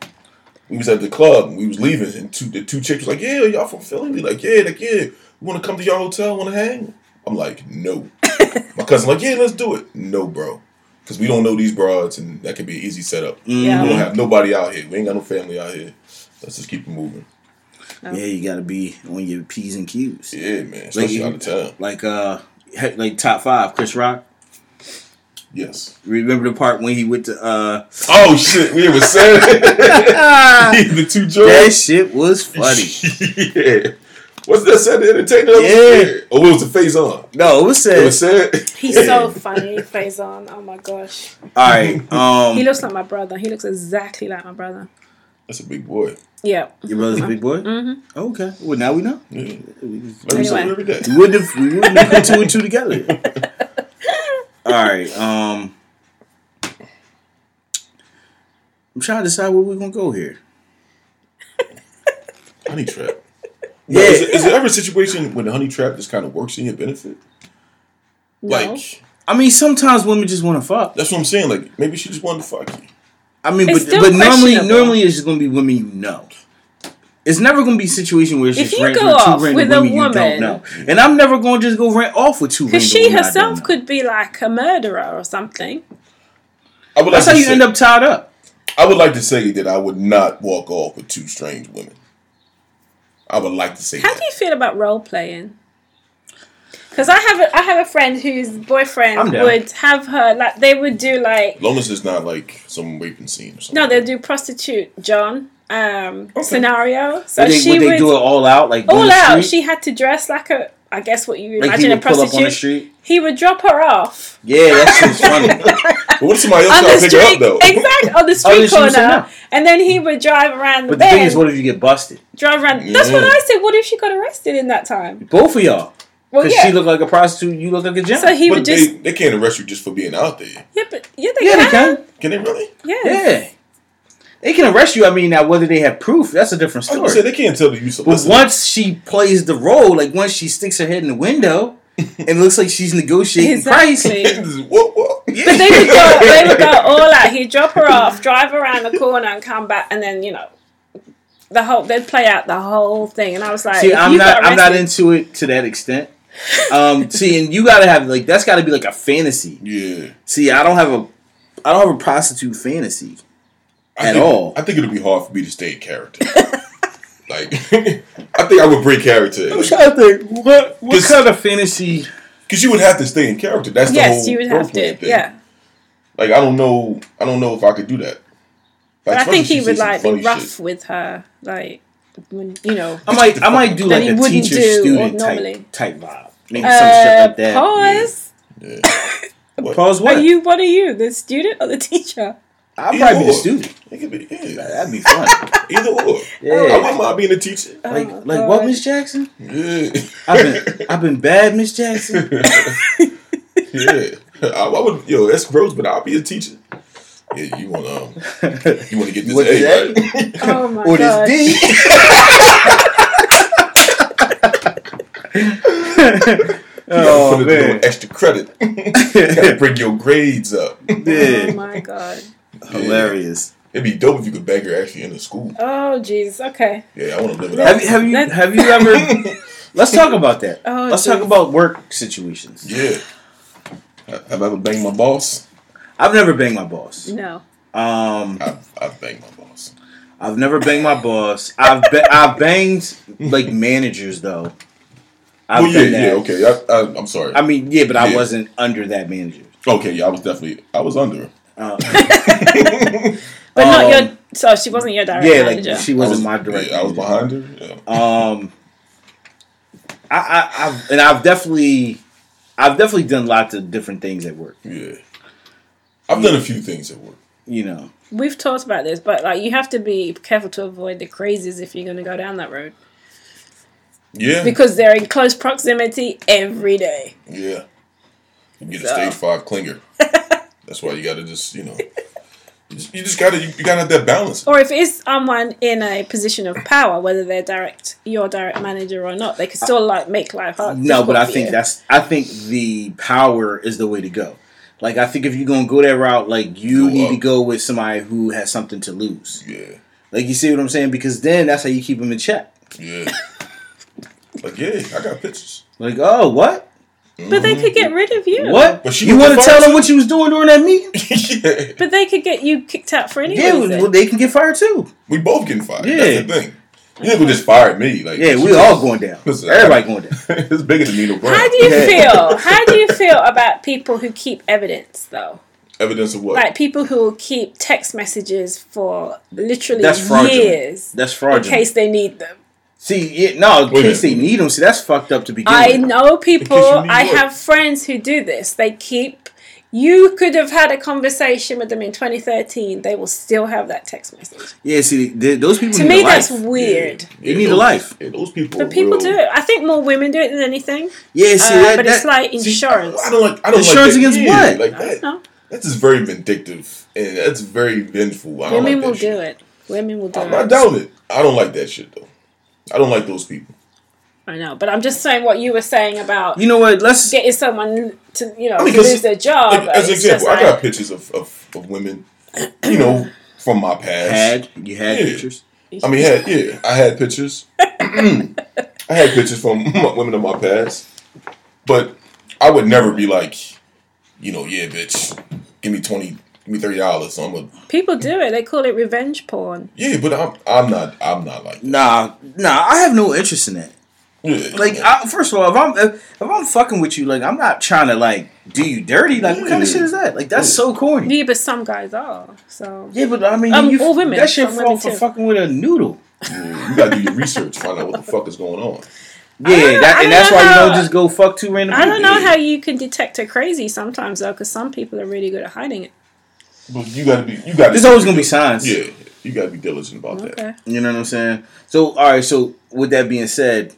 We was at the club and we was leaving, and two the two chicks was like, "Yeah, y'all from Philly?" We like, "Yeah, like yeah, we want to come to your hotel, want to hang." I'm like, "No." My cousin like, "Yeah, let's do it." No, bro, because we don't know these broads, and that could be an easy setup. Yeah. We don't have nobody out here. We ain't got no family out here. Let's just keep it moving. Yeah, you got to be on your p's and q's. Yeah, man, especially Like, out of town. Like uh, like top five, Chris Rock. Yes. Remember the part when he went to uh? Oh shit, we ever said the two That shit was funny. yeah. What's that said? The entertainer. Yeah. Or it was the face on. No, it was It was said. said. He's so funny, Faison. Oh my gosh. All right. Um, He looks like my brother. He looks exactly like my brother. That's a big boy. Yeah. Your brother's a big boy. Mm-hmm. Okay. Well, now we know. Yeah. We Learn something Anyway. every day. wouldn't have. We wouldn't have put two and two together. All right. Um, I'm trying to decide where we're gonna go here. Honey trap. Yeah. Yeah. Is, is there ever a situation when the honey trap just kind of works in your benefit? No. Like I mean, sometimes women just want to fuck. that's what I'm saying. Like maybe she just wanted to fuck you. I mean, It's but but normally, normally it's just gonna be women you know. It's never gonna be a situation where it's If just you random, go two off random with a women you don't know. And I'm never gonna just go rent off with two. Because she women I don't herself could be like a murderer or something. I would That's like how to you say, end up tied up. I would like to say that I would not walk off with two strange women. I would like to say How that. do you feel about role playing? Because I have a, I have a friend whose boyfriend would have her like they would do like As long as it's not like some raping scene or something. no they'd do prostitute John um Okay. scenario. So Would they, she would they would do it all out like all out. She had to dress like a I guess what you like imagine he a would pull up on the prostitute. street. He would drop her off Yeah, that shit's funny. But what if somebody else on try the to pick her up though? exactly on the Oh, street she would say corner, and then he would drive around the But the thing is, what if you get busted? drive around. That's what I said. What if she got arrested in that time? Both of y'all. Well, Because yeah. she looked like a prostitute, you look like a gentleman. so he But would they, just they can't arrest you just for being out there. yeah, but yeah, they yeah, they can. can. Can they really? Yeah. Yeah. They can arrest you. I mean, now whether they have proof, that's a different story. I was say story. they can't tell that you But once she plays the role, like once she sticks her head in the window and looks like she's negotiating price, Exactly. what, what? But they would go, they would go all out. He'd drop her off, drive around the corner, and come back, and then you know, the whole they'd play out the whole thing. And I was like, See, I'm not. got I'm not into it to that extent. Um, see, and you gotta have like that's gotta be like a fantasy. Yeah. See, I don't have a, I don't have a prostitute fantasy. I At think, all. I think it'll be hard for me to stay in character. like, I think I would break character. I'm Like, trying to think what what This- kind of fantasy. Cause you would have to stay in character. That's the Yes, whole you would role have playing to. thing. Yeah, Like I don't know. I don't know if I could do that. but Like, I think he would like be rough shit. with her, like when you know. I might I might do like a teacher student type type vibe. Maybe some shit Uh, like that. pause. Yeah. Yeah. Pause what? Are you? What are you? The student or the teacher? I'll Either probably be the or. student. It could be yeah. That'd be fun. Either or. Yeah. I wouldn't mind being a teacher. like Oh, like what, God. Miss Jackson? Yeah. I've been I've been bad, Miss Jackson. yeah. I, I would. Yo, that's gross, but I'll be a teacher. Yeah, you want um, you want to get this What A, is right? Oh my or god! this D. Oh, put a man. little extra credit. gotta bring your grades up. Oh my god. Hilarious. It'd be dope if you could bang her actually in the school. Oh jeez. Okay. Yeah, I want to live it Have out. you have you That- have you ever? Let's talk about that. Oh, Let's talk geez. about work situations. Yeah. Have I ever banged my boss? I've never banged my boss. No. Um, I've, I've banged my boss. I've never banged my boss. I've ba- I've banged like managers though. I've well, yeah, that. yeah, okay. I, I, I'm sorry. I mean, yeah, but I Yeah. wasn't under that manager. okay, yeah, I was definitely, I was under her. Uh, But not Um, your. So she wasn't your direct yeah, manager. like she wasn't was, my direct. yeah, I was behind her. Yeah. Um, I, I, I've and I've definitely, I've definitely done lots of different things at work. yeah. I've done a few things at work. You know, We've talked about this, but like you have to be careful to avoid the crazies if you're going to go down that road Yeah. because they're in close proximity every day. Yeah. You get a stage five clinger. That's why you gotta just, you know, you just, you just gotta, you, you gotta have that balance. Or if it's someone in a position of power, whether they're direct your direct manager or not, they can still like make life hard. no, but I think you. that's I think the power is the way to go. Like I think if you're gonna go that route, like you Go need up. to go with somebody who has something to lose. Yeah. Like you see what I'm saying? Because then that's how you keep them in check. Yeah. like, yeah, I got pictures. Like, oh, what? But they could get rid of you. What? But she you want to tell first- them what you was doing during that meeting? yeah. But they could get you kicked out for any yeah, reason. well, they can get fired too. We both getting fired. Yeah. That's the thing. You nigga just fired me. Like, Yeah, we all going down. Listen, Everybody going down. it's bigger than Nino Brown. How do you Yeah. feel? How do you feel about people who keep evidence though? Evidence of what? Like people who will keep text messages for literally That's fraudulent. years That's in case they need them. See, yeah, no, in Wait a case they need them. See, that's fucked up to begin with. I with. know people. In case you need I what? have friends who do this. They keep. You could have had a conversation with them in 2013. They will still have that text message. Yeah, see, th- those people To need me, a that's life. weird. They need a life. Yeah, those people. But people real- do it. I think more women do it than anything. Yeah, see, Uh, that, but it's that- like See, insurance. I don't like. I don't Insurance like that. against Yeah, what? Like I that. don't. That's just very vindictive, and that's very vengeful. I don't Women like will shit. do it. Women will do I'm it. not down it. I don't like that shit though. I don't like those people. I know, but I'm just saying what you were saying about you know what? Let's. getting someone to you know I mean, lose their job. Like, as an example, just I got like- pictures of, of, of women, you know, from my past. Had you had Yeah. pictures? I mean, had yeah, I had pictures. I had pictures from women of my past, but I would never be like, you know, yeah, bitch, give me twenty, give me thirty dollars. So I'm a people do it. They call it revenge porn. yeah, but I'm I'm not I'm not like that. Nah, nah. I have no interest in that. Yeah, Like, I, first of all, if I'm if, if I'm fucking with you, like, I'm not trying to like do you dirty. Like, what kind of shit is that? Like, that's so corny. Yeah, but some guys are. So Yeah, but I mean, Um, you, all women, that shit some fall for too. fucking with a noodle. Yeah, you gotta do your research, find out what the fuck is going on. Yeah, that, and that's know why you how- don't just go fuck two random I don't know how you can detect a crazy sometimes though, because some people are really good at hiding it. But you gotta be you gotta. There's always gonna be signs. Yeah, you gotta be diligent about that. You know what I'm saying? So, all right. So, with that being said,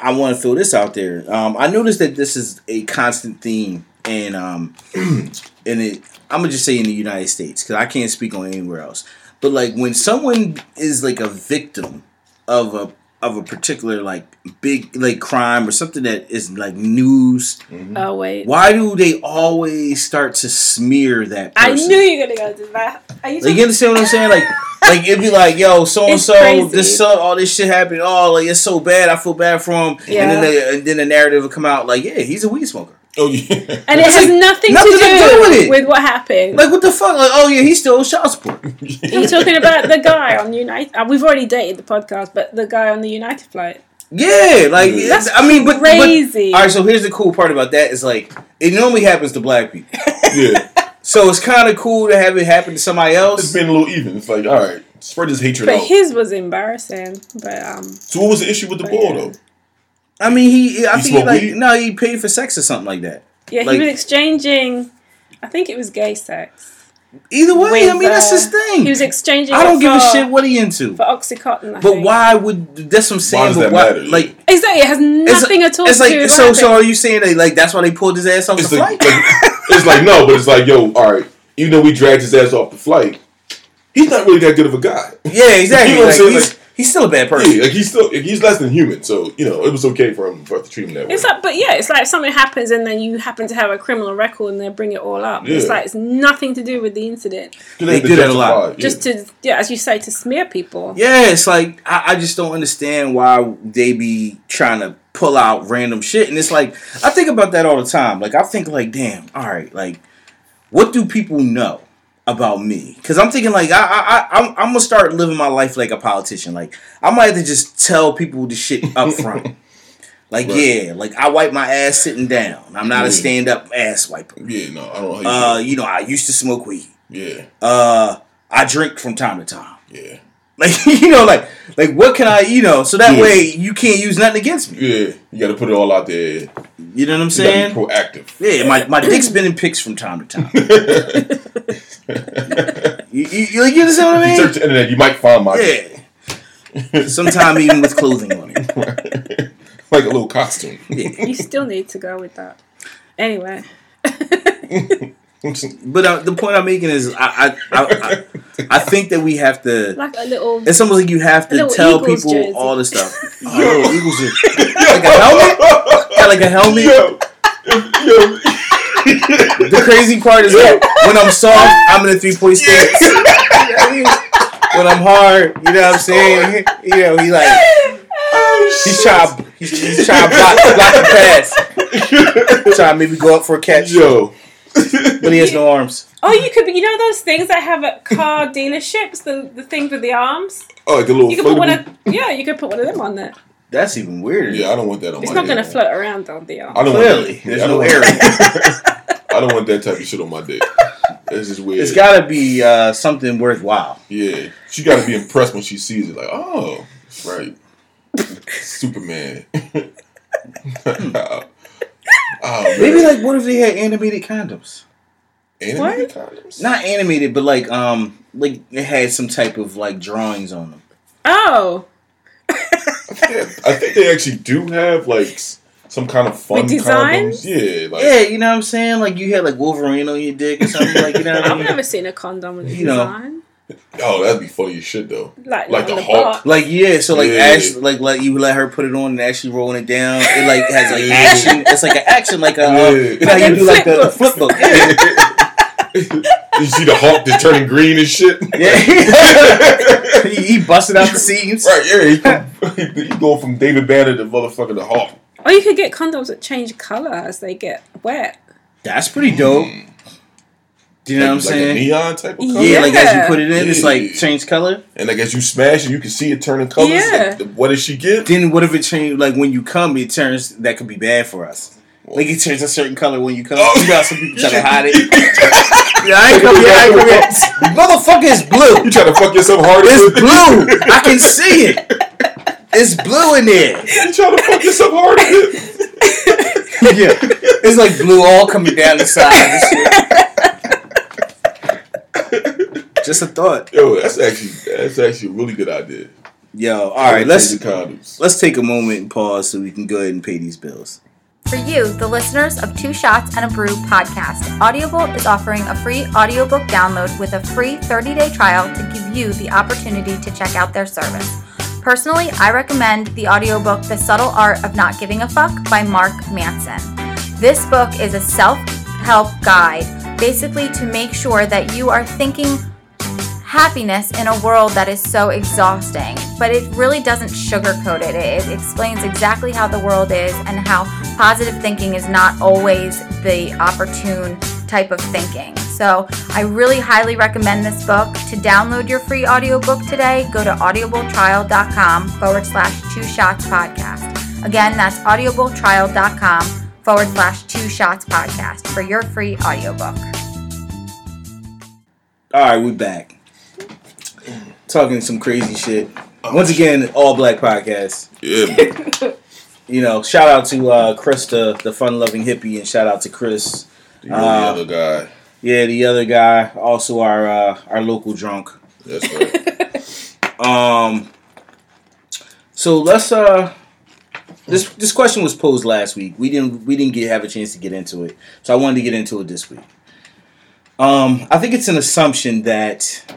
I want to throw this out there. Um, I noticed that this is a constant theme, and um, in it, I'm gonna just say in the United States because I can't speak on anywhere else. But like when someone is like a victim of a of a particular like big like crime or something that is like news, mm-hmm. Oh wait. why do they always start to smear that? I knew you were gonna go to that. Are you Like talking- you understand what I'm saying? Like, like it'd be like, yo, so and so, this so, all this shit happened. Oh, like it's so bad. I feel bad for him. Yeah. And then the, and then the narrative would come out like, yeah, he's a weed smoker. Oh yeah. and it has like nothing, nothing to, to do do with it. with what happened. Like what the fuck? Like, oh yeah, he stole child support. You're talking about the guy on United. Uh, we've already dated the podcast, but the guy on the United flight. Yeah, like That's I mean, but, crazy. But, all right, so here's the cool part about that is like it normally happens to black people. yeah. So it's kind of cool to have it happen to somebody else. It's been a little even. It's like, all right, spread this hatred But out. his was embarrassing. But um, so what was the issue with the But ball yeah. though? I mean, he I He think he like weed? no, he paid for sex or something like that. yeah, he was exchanging. I think it was gay sex. Either way, I mean that's uh, his thing. He was exchanging. I don't it give a shit what he into. for oxycontin. I But think. why would that's what I'm saying? does but that why, matter? Like Exactly, it has it's, nothing at all it's to do like with so. what So are you saying that like that's why they pulled his ass off It's the like, flight? like it's like no, but it's like yo, all right. Even though we dragged his ass off the flight, he's not really that good of a guy. yeah, exactly. You know what Like, I'm saying? He's- still a bad person. Yeah, like he's still he's less than human, so you know it was okay for him for us to treat him that way. It's like, but yeah, it's like if something happens and then you happen to have a criminal record and they bring it all up. It's like it's nothing to do with the incident. 'Cause they have to do that a lot. it, Just yeah. to, yeah, as you say, to smear people. Yeah, it's like I, I just don't understand why they be trying to pull out random shit, and it's like I think about that all the time. Like I think like, damn, all right, like what do people know about me? Because I'm thinking like I I I I'm, I'm gonna start living my life like a politician. Like I might have to just tell people the shit up front. Like Right. yeah, like I wipe my ass sitting down. I'm not a stand up ass wiper. Yeah, no, I don't know Uh, you know, I used to smoke weed. Yeah. Uh, I drink from time to time. Yeah, yeah, Like you know, like like what can I you know? So that Yeah. way you can't use nothing against me. yeah. You got to put it all out there. You know what I'm You saying? be proactive. Yeah, my, my dick's been in pics from time to time. you, you, you, you understand what I If you mean? search the internet, you might find my Yeah. Sometime even with clothing on it. like a little costume. Yeah. You still need to go with that. Anyway, But uh, the point I'm making is, I I, I, I I think that we have to. like a little. It's almost like you have to tell Eagles people jersey. all this stuff. Oh, little Eagles jersey. like a helmet. Got like a helmet. Yo, yo, The crazy part is that when I'm soft, I'm in a three point stance. You know what I mean? when I'm hard, you know what I'm saying? You know, he like he's trying to he's, he's trying to block, block the pass. trying to maybe go up for a catch, yo. But he has no arms. Oh, you could be. You know those things that have at car dealerships, the the things with the arms. Oh, like a little. You could put one of. Yeah, you could put one of them on there. That's even weirder. Yeah, I don't want that on It's my not going to float around on the arm. I don't Clearly, want that. there's I don't no want- area. I don't want that type of shit on my dick. That's just weird. It's got to be uh, something worthwhile. Yeah, she got to be impressed when she sees it. Like, oh, right, Superman. Oh. Maybe like, what if they had animated condoms? animated condoms. Not animated, but like um, like it had some type of like drawings on them. Oh, I think, I think they actually do have like some kind of fun With designs? condoms. Yeah, like Yeah, you know what I'm saying? Like you had like Wolverine on your dick or something like you know what I I've mean? never seen a condom with a You know. Design. oh, that'd be funny as shit though. Like, Like the the Hulk. butt. Like yeah, so like Yeah. actually like like you let her put it on and actually rolling it down. It like has like Yeah. action. It's like an action like a uh, Yeah. you know how you do like the, the flip flip book. You see the Hulk just turning green and shit. yeah. he, he busted out the seams. Right, yeah, he, he going from David Banner to motherfucking the Hulk. Or you could get condoms that change color as they get wet. That's pretty dope. Do you know what I'm like saying? a neon type of color. yeah, like as you put it in, it's like change color. And like as you smash it, you can see it turning colors. Yeah. Like, what does she get? Then what if it changed? Like when you come, it turns. That could be bad for us. Like it turns a certain color when you come. Oh. You know how some people try to hide it. Yeah, I ain't come here. I ain't come here. Motherfucker is blue. You trying to fuck yourself harder? It's blue. I can see it. It's blue in there. You trying to fuck yourself harder? Yeah, it's like blue all coming down the side. And shit. Just a thought. Yo, that's actually that's actually a really good idea. Yo, all right. Let's condoms. let's take a moment and pause so we can go ahead and pay these bills. For you, the listeners of Two Shots and a Brew podcast, Audible is offering a free audiobook download with a free 30 day trial to give you the opportunity to check out their service. Personally, I recommend the audiobook The Subtle Art of Not Giving a Fuck by Mark Manson. This book is a self help guide, basically, to make sure that you are thinking happiness in a world that is so exhausting. But it really doesn't sugarcoat it. It explains exactly how the world is and how positive thinking is not always the opportune type of thinking. So I really highly recommend this book. To download your free audiobook today, go to audibletrial.com forward slash two shots podcast. Again, that's audibletrial.com forward slash two shots podcast for your free audiobook. All right, we're back. Talking some crazy shit. Once again, all black podcast. Yeah. You know, shout out to uh, Chris, the, the fun loving hippie, and shout out to Chris. The Uh, other guy. Yeah, the other guy, also our uh, our local drunk. That's right. Um, so let's uh, this this question was posed last week. We didn't we didn't get have a chance to get into it, so I wanted to get into it this week. Um, I think it's an assumption that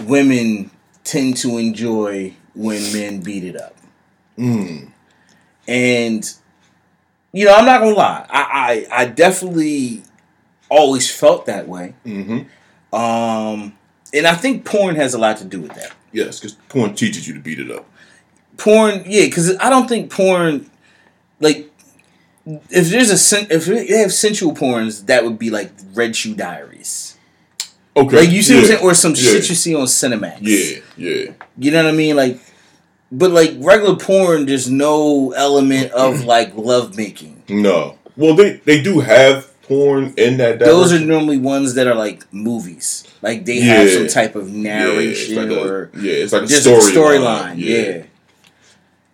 women tend to enjoy when men beat it up. And you know, I'm not gonna lie. I I, I definitely always felt that way. Mm-hmm. Um, and I think porn has a lot to do with that. Yes, because porn teaches you to beat it up. Porn, yeah, because I don't think porn, like, if there's a sen- if they have sensual porns, that would be like Red Shoe Diaries. Okay. Like you see what I'm saying, or some yeah. shit you see on Cinemax. Yeah, yeah. You know what I mean? Like, but like regular porn, there's no element of like love making. No. Well, they they do have porn in that. Those are normally ones that are like movies. Like they have some type of yeah, it's narration like a, or yeah, it's like a just storyline. storyline. yeah.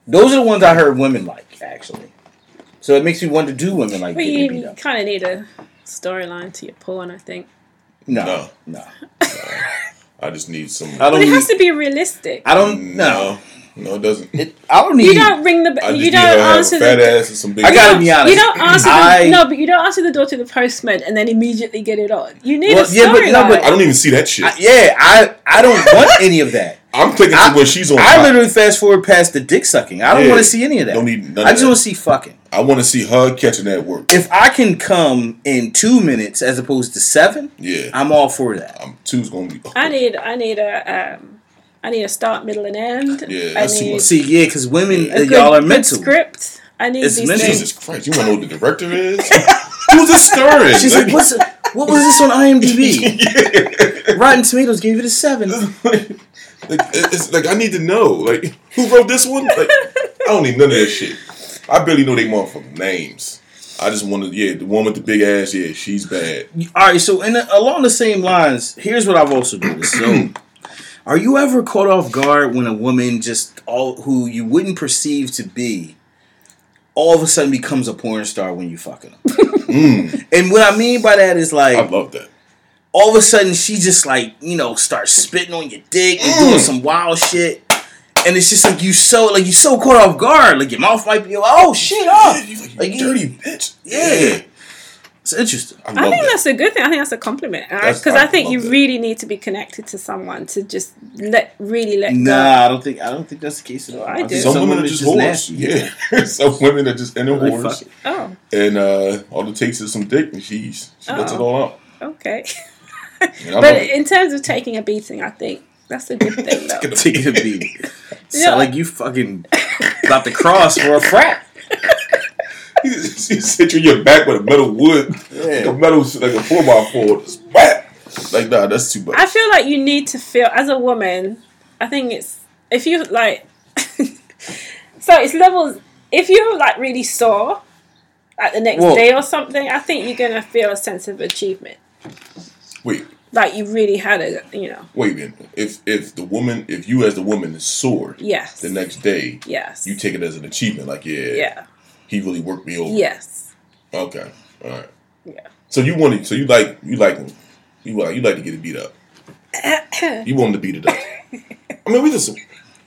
Those are the ones I heard women like actually. So it makes me wonder: Do women like But you kind of need a storyline to your porn, I think. No, No. no. I just need some. I But don't. it has to be realistic. I don't. No. no, no, it doesn't. It, I don't need. You don't ring the. I you need don't her to have a answer fat the. ass and some big. I gotta be honest. You don't answer the no, but you don't answer the door to the postman and then immediately get it on. You need Well, a yeah, but- no, but I don't even see that shit. I, yeah, I I don't want any of that. I'm clicking I- to when she's on. I top. literally fast forward past the dick sucking. I don't Yeah. want to see any of that. Don't need none I just want to see fucking. I want to see her catching that work. If I can come in two minutes as opposed to seven, Yeah, I'm all for that. I'm two's gonna be. I need. I need a. Um, I need a start, middle, and end. Yeah, I that's too need much. See, yeah, because women, a good, y'all are good mental. script. I need It's these mental. things. Jesus Christ, you want to know who the director is? Who's this starring? She's like, what's what was this on IMDb? Rotten Tomatoes gave it a seven. like, it's like I need to know. Like, who wrote this one? Like, I don't need none of that shit. I barely know they motherfucking names. I just want to, yeah, the one with the big ass, yeah, she's bad. All right, so in along the same lines, here's what I've also noticed. So, are you ever caught off guard when a woman just all who you wouldn't perceive to be, all of a sudden becomes a porn star when you fucking them? Mm, and what I mean by that is like I love that. all of a sudden she just like you know starts spitting on your dick and Mm. doing some wild shit. And it's just like you so like you so caught off guard, like your mouth might be like, oh shit up. Yeah, you like, you Like, you- dirty bitch. Yeah. It's interesting. I I think that. that's a good thing. I think that's a compliment because I I think you that. really need to be connected to someone to just let really let go. Nah, I don't think I don't think that's the case at all. I think do. Some, women are just whores. nasty. Yeah, some women are just in the They whores. Oh, and uh, all it takes is some dick, and she's she lets it Oh. all out. okay. But love in terms of taking a beating, I think that's a good thing though. Take a beat. Yeah. Sound like you fucking about to cross for a frat. He sit you in your back with a metal wood, like a metal, like a four by four, just whap. Like nah, that's too much. I feel like you need to feel as a woman. I think it's if you like. so it's levels. If you're like really sore, like the next Well- day or something, I think you're gonna feel a sense of achievement. Wait, Like you really had a, you know, wait a minute. If if the woman, if you as the woman is sore yes, the next day, yes, you take it as an achievement. Like yeah, yeah, he really worked me over. yes, Okay. All right. yeah. So you want to? So you like you like him. you like you like to get it beat up. You want him to beat it up. I mean, we just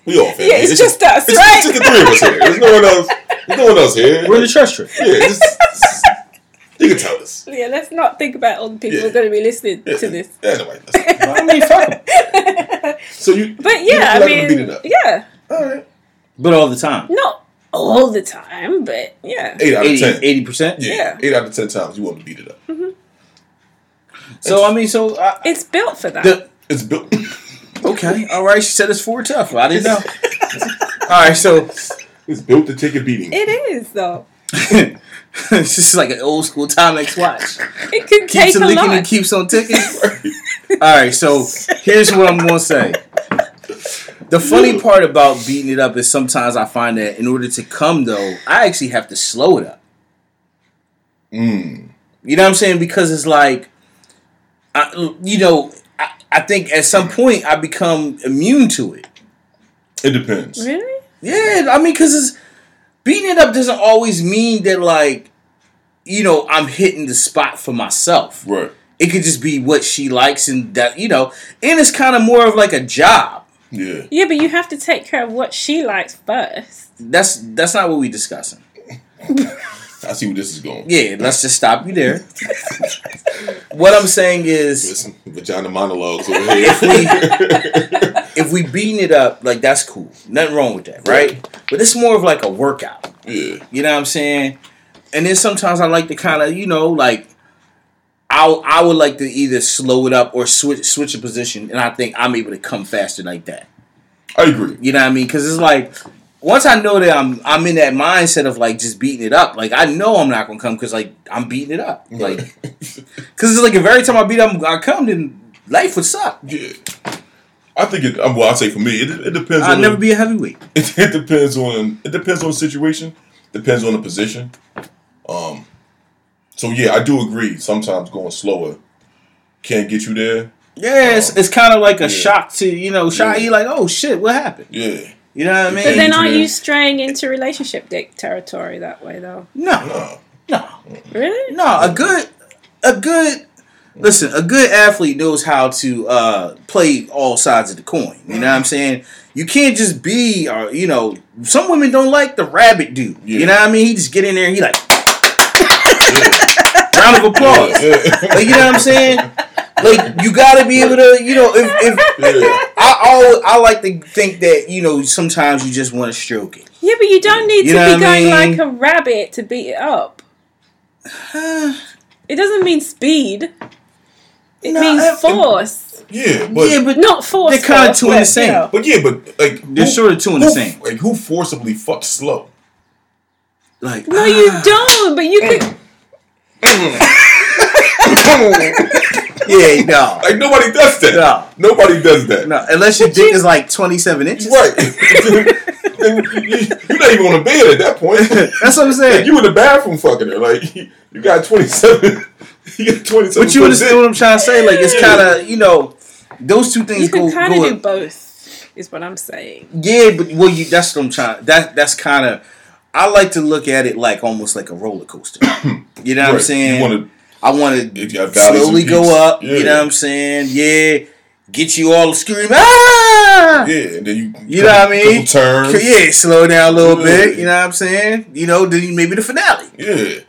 we all family. Yeah, it's just us, it's, right? It's just the three of us here. There's no one else. There's no one else here. We're in the trust trip. yeah, just, just- you can tell us. Yeah, let's not think about all the people Yeah. who are going to be listening Yeah. to this. Yeah, nobody listen. I mean, fuck 'em. So you, But you yeah, I like him to beat mean, it up. yeah, All right. But all the time. not all the time, but yeah, Eight out of ten. 80 percent. Yeah. Yeah. eight out of ten times you want to beat it up. So I mean, so uh, it's built for that. the It's built. okay, all right. She said it's four tough. I didn't know. all right, so It's built to take a beating. it is though. it's just like an old school Timex watch. It can Keeps take on a licking lot. and keeps on ticking. All right, so here's what I'm gonna say. The funny part about beating it up is sometimes I find that in order to come though, I actually have to slow it up. Mm. You know what I'm saying? Because it's like, I, you know, I, I think at some point I become immune to it. It depends. really? Yeah, I mean, because it's beating it up doesn't always mean that like, you know, I'm hitting the spot for myself. Right. It could just be what she likes and that you know, and it's kind of more of like a job. Yeah. Yeah, but you have to take care of what she likes first. That's that's not what we discussing. I see where this is going. Yeah, let's just stop you there. what I'm saying is, Listen, vagina monologues over here. if we if we beating it up, like that's cool. Nothing wrong with that, right? But it's more of like a workout. Yeah. You know what I'm saying? And then sometimes I like to kind of, you know, like I I would like to either slow it up or switch switch a position, and I think I'm able to come faster like that. I agree. You know what I mean? Because it's like once I know that I'm I'm in that mindset of like just beating it up, like I know I'm not gonna come because like I'm beating it up, like because it's like if every time I beat up I come, then life would suck. yeah. I think it. Well, I say for me, it, it depends. I'll on never the, be a heavyweight. It, it depends on. It depends on the situation. Depends on the position. Um. So yeah, I do agree. Sometimes going slower can't get you there. Yeah, it's, it's kind of like a Yeah. shock to you know, shock Yeah. you like, oh shit, what happened? Yeah. You know what I mean? But then aren't you straying into relationship dick territory that way though? no, No. no, Really? no. A good, a good. Listen, a good athlete knows how to uh, play all sides of the coin. You know what I'm saying? You can't just be, or you know, some women don't like the rabbit dude. You know what I mean? He just get in there and he like, round of applause. Yeah. Like you know what I'm saying? Like you got to be able to, you know, if, if yeah. I always, I like to think that you know sometimes you just want to stroke it. Yeah, but you don't need You to be going mean? like a rabbit to beat it up. It doesn't mean speed. It No, means it- force. Yeah, but yeah, but Not force. they're kinda force, two in the same. you know. but yeah, but like They're sort of two in the same. Like who forcibly fucks slow? like No, ah. you don't. But you could. yeah, no, Like nobody does that. No. Nobody does that. no, unless your dick is like 27 inches. Right. Then you, you're not even on the bed at that point. That's what I'm saying. you in the bathroom fucking her. Like you got 27. You got 27. But you understand what I'm trying to say? Like it's kind of you know those two things You can kind of do both. Is what I'm saying. Yeah, but well, you that's what I'm trying. That that's kind of. I like to look at it like almost like a roller coaster. You know what I'm saying? Want I want to slowly go up. Yeah. You know what I'm saying? Yeah, get you all screaming. Ah! yeah, and then you, You know what I mean? Turns. Yeah, slow down a little Yeah. bit. You know what I'm saying? You know, then maybe the finale. Yeah.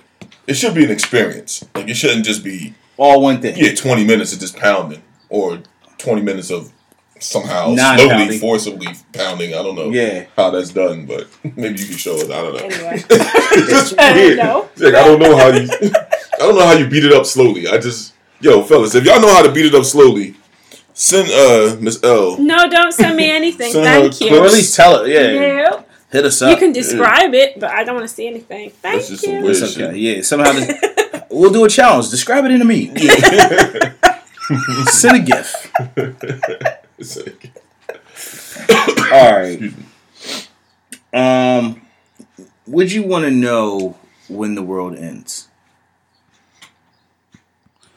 It should be an experience. Like it shouldn't just be All one thing. yeah 20 minutes of just pounding or 20 minutes of somehow Non-pounding. slowly forcibly pounding. I don't know Yeah. how that's done, but maybe you can show us. I don't know. Anyway. just I don't weird. know. It's like, I don't know how you. I don't know how you beat it up slowly. I just yo fellas, if y'all know how to beat it up slowly, send uh Miss L. No, don't send me anything. Send Thank her you. Or at least tell it. Yeah. Yeah. Hit us up. You can describe it, but I don't want to see anything. Thank That's just some you. weird It's shit. okay. Yeah. Somehow this, we'll do a challenge. Describe it in a meme. Send a gif. It's All right. Um, would you want to know when the world ends?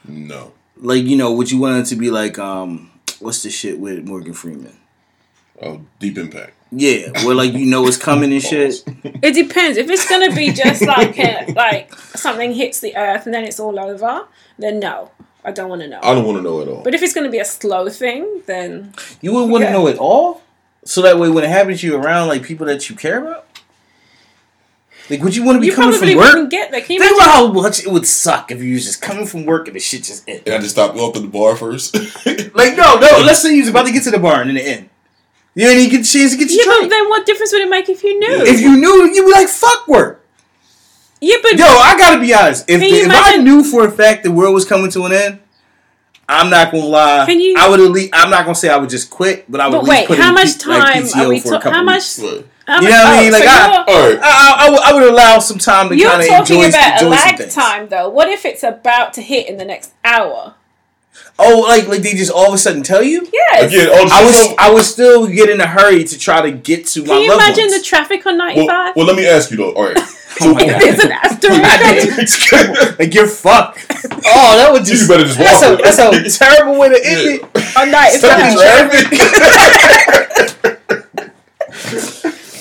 no. Like, you know, would you want it to be like, um, what's the shit with Morgan Freeman? Oh, deep impact. Yeah, where like you know it's coming and shit. It depends. If it's gonna be just like a, like something hits the earth and then it's all over, then no, I don't want to know. I don't want to know at all. But if it's gonna be a slow thing, then You wouldn't want to Yeah. know it all, so that way when it happens to you around like people that you care about, like would you want to be you coming from work? wouldn't get there. Can you Think imagine? about how much it would suck if you was just coming from work and the shit just ended. and I just stopped off at the bar first. Like no, no. Let's say you was about to get to the bar and in the end, you didn't even get a chance to get Yeah, your but then what difference would it make if you knew? If you knew, you'd be like, "Fuck work." Yeah, but Yo, I gotta be honest. If, Can you if I knew for a fact the world was coming to an end, I'm not gonna lie. Can you- I would at least. I'm not gonna say I would just quit, but I would. but at least wait, put how much P- time PTO are we talking? How much? weeks. How You much know what I oh, mean? so Like, I- you're- All right. I, I, I would, I would allow some time to You're kind of talking enjoy, about a enjoy some lag time, though. What if it's about to hit in the next hour? Oh, like like they just all of a sudden tell you? Yes. Again, all I was shit- I would still get in a hurry to try to get to my Can you imagine ones. the traffic on well, 95? well, let me ask you though. All right. Oh my God. There's an asterisk. like you're fucked. Oh, that would just You better just that's a walk. that's a terrible way to end it. on 95. Stuck in traffic.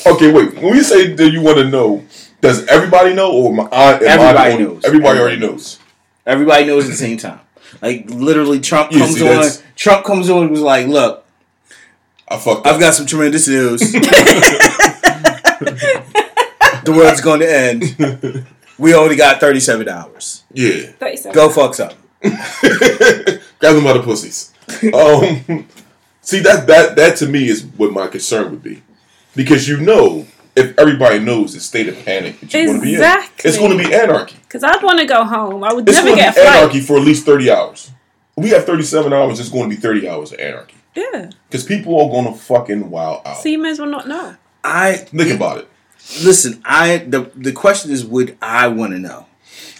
okay, wait. When we say that you want to know, does everybody know, or my aunt? am I the Everybody only- knows. Everybody already Everybody knows. Everybody knows at the same time. Like literally, Trump Yeah, comes on. Trump comes on and was like, "Look, I fucked. I've up. got some tremendous news. the world's going to end. We only got 37 hours. Yeah. 37. Go fuck something." Grab them by the pussies. Um. See that that that to me is what my concern would be, because you know if everybody knows the state of panic that you're going to be in, Exactly. it's going to be anarchy. Because I'd want to go home. I would It's never going to get be anarchy for at least thirty hours. We have thirty-seven hours. It's going to be thirty hours of anarchy Yeah. because people are going to fucking wild out. So you may as well not know. I Think about it. listen. I the the question is, would I want to know?